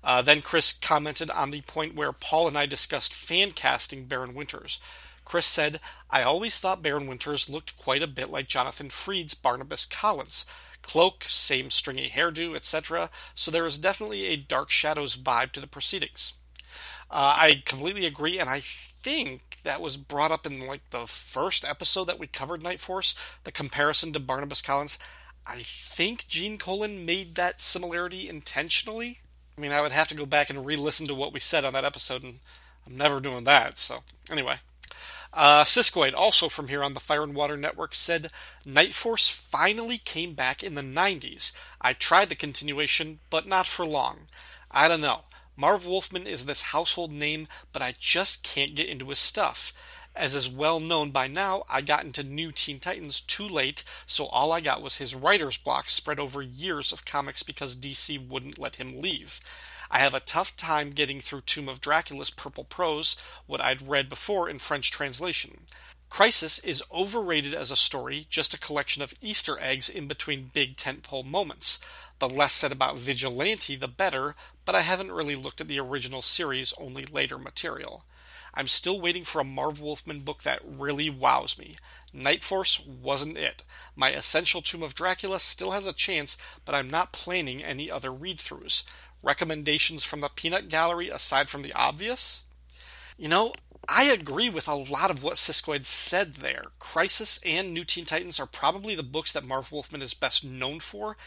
Uh, then Chris commented on the point where Paul and I discussed fan casting Baron Winters. Chris said, I always thought Baron Winters looked quite a bit like Jonathan Frid's Barnabas Collins. Cloak, same stringy hairdo, etc., so there is definitely a Dark Shadows vibe to the proceedings. Uh, I completely agree, and I think that was brought up in like the first episode that we covered Night Force, the comparison to Barnabas Collins. I think Gene Colan made that similarity intentionally. I mean, I would have to go back and re-listen to what we said on that episode, and I'm never doing that. So anyway, uh, Siskoid, also from here on the Fire and Water Network, said Night Force finally came back in the 90s. I tried the continuation, but not for long. I don't know. Marv Wolfman is this household name, but I just can't get into his stuff. As is well known by now, I got into New Teen Titans too late, so all I got was his writer's block spread over years of comics because DC wouldn't let him leave. I have a tough time getting through Tomb of Dracula's purple prose, what I'd read before in French translation. Crisis is overrated as a story, just a collection of Easter eggs in between big tentpole moments. The less said about Vigilante, the better, but I haven't really looked at the original series, only later material. I'm still waiting for a Marv Wolfman book that really wows me. Night Force wasn't it. My Essential Tomb of Dracula still has a chance, but I'm not planning any other read throughs. Recommendations from the Peanut Gallery aside from the obvious? You know, I agree with a lot of what Siskoid said there. Crisis and New Teen Titans are probably the books that Marv Wolfman is best known for,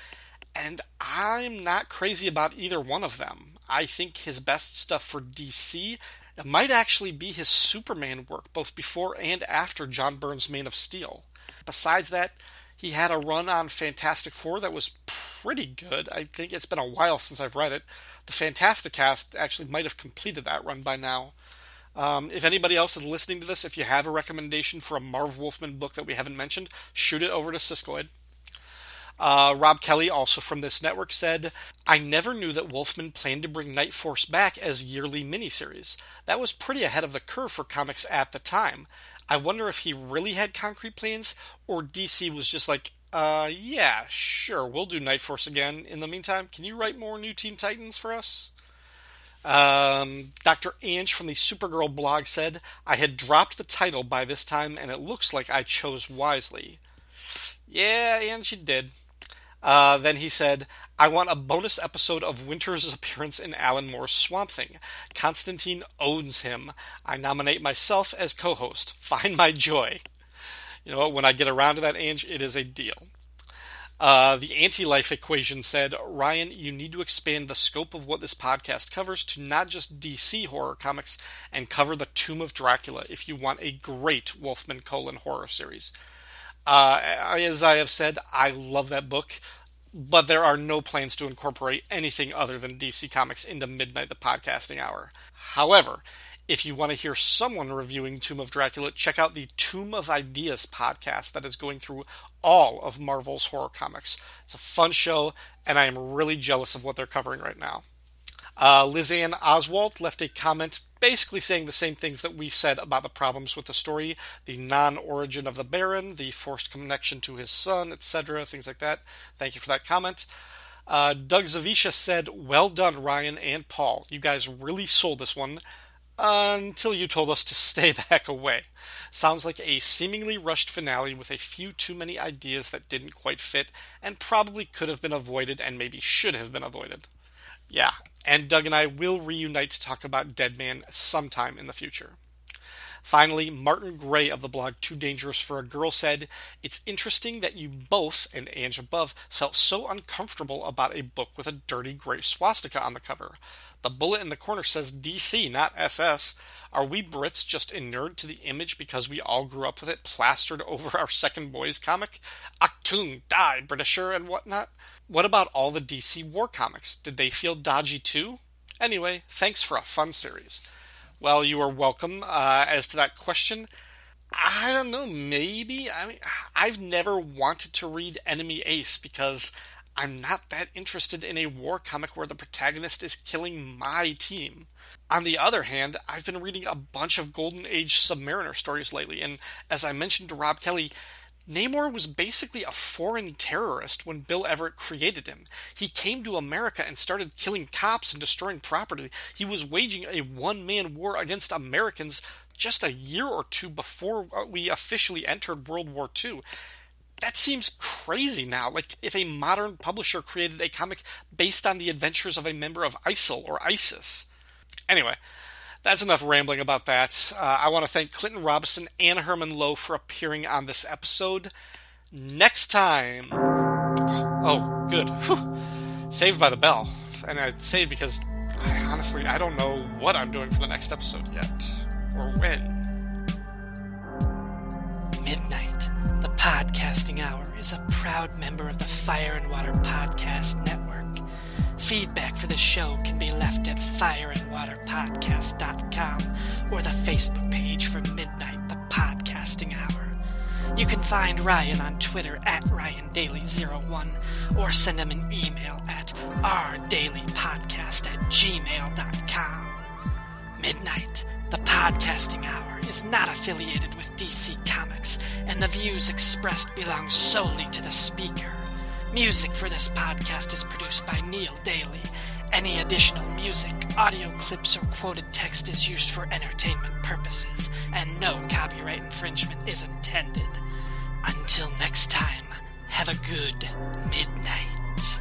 and I'm not crazy about either one of them. I think his best stuff for DC might actually be his Superman work, both before and after John Byrne's Man of Steel. Besides that, he had a run on Fantastic Four that was pretty good. I think it's been a while since I've read it. The Fantastic Cast actually might have completed that run by now. Um, if anybody else is listening to this, if you have a recommendation for a Marv Wolfman book that we haven't mentioned, shoot it over to Siskoid. Uh, Rob Kelly, also from this network, said, I never knew that Wolfman planned to bring Night Force back as yearly miniseries. That was pretty ahead of the curve for comics at the time. I wonder if he really had concrete plans, or DC was just like, uh, yeah, sure, we'll do Night Force again. In the meantime, can you write more New Teen Titans for us? Um, Dr. Ange from the Supergirl blog said, I had dropped the title by this time, and it looks like I chose wisely. Yeah, Ange, you did. Uh, then he said, I want a bonus episode of Winter's appearance in Alan Moore's Swamp Thing. Constantine owns him. I nominate myself as co host. Find my joy. You know? When I get around to that, Ange, it is a deal. Uh, the anti life equation said, Ryan, you need to expand the scope of what this podcast covers to not just DC horror comics and cover the Tomb of Dracula if you want a great Wolfman Colan horror series. Uh, as I have said, I love that book, but there are no plans to incorporate anything other than DC Comics into Midnight the Podcasting Hour. However, if you want to hear someone reviewing Tomb of Dracula, check out the Tomb of Ideas podcast that is going through all of Marvel's horror comics. It's a fun show, and I am really jealous of what they're covering right now. Uh, Lizanne Oswald left a comment basically saying the same things that we said about the problems with the story the non origin of the Baron, the forced connection to his son, etc., things like that. Thank you for that comment. Uh, Doug Zawisza said, Well done, Ryan and Paul. You guys really sold this one until you told us to stay the heck away. Sounds like a seemingly rushed finale with a few too many ideas that didn't quite fit and probably could have been avoided and maybe should have been avoided. Yeah, and Doug and I will reunite to talk about Deadman sometime in the future. Finally, Martin Gray of the blog Too Dangerous for a Girl said, It's interesting that you both, and Ange above, felt so uncomfortable about a book with a dirty gray swastika on the cover. The bullet in the corner says DC, not SS. Are we Brits just inured to the image because we all grew up with it plastered over our second boys comic? Achtung, die, Britisher, and whatnot? What about all the DC war comics? Did they feel dodgy too? Anyway, thanks for a fun series. Well, you are welcome. Uh, as to that question, I don't know, maybe. I mean, I've never wanted to read Enemy Ace because I'm not that interested in a war comic where the protagonist is killing my team. On the other hand, I've been reading a bunch of Golden Age Submariner stories lately, and as I mentioned to Rob Kelly, Namor was basically a foreign terrorist when Bill Everett created him. He came to America and started killing cops and destroying property. He was waging a one man war against Americans just a year or two before we officially entered World War II that seems crazy now. Like if a modern publisher created a comic based on the adventures of a member of ISIL or ISIS. Anyway, that's enough rambling about that. Uh, I want to thank Clinton Robinson and Herman Lowe for appearing on this episode. Next time. Oh, good. Whew. Saved by the bell. And I saved because I, honestly, I don't know what I'm doing for the next episode yet. Or when. Midnight, podcasting hour, is a proud member of the Fire and Water Podcast Network. Feedback for the show can be left at fireandwaterpodcast.com or the Facebook page for Midnight, the podcasting hour. You can find Ryan on Twitter at RyanDaly01 or send him an email at rdalypodcast at gmail.com. Midnight, the podcasting hour, is not affiliated with DC Comics, and the views expressed belong solely to the speaker. Music for this podcast is produced by Neil Daly. Any additional music, audio clips, or quoted text is used for entertainment purposes, and no copyright infringement is intended. Until next time, have a good midnight.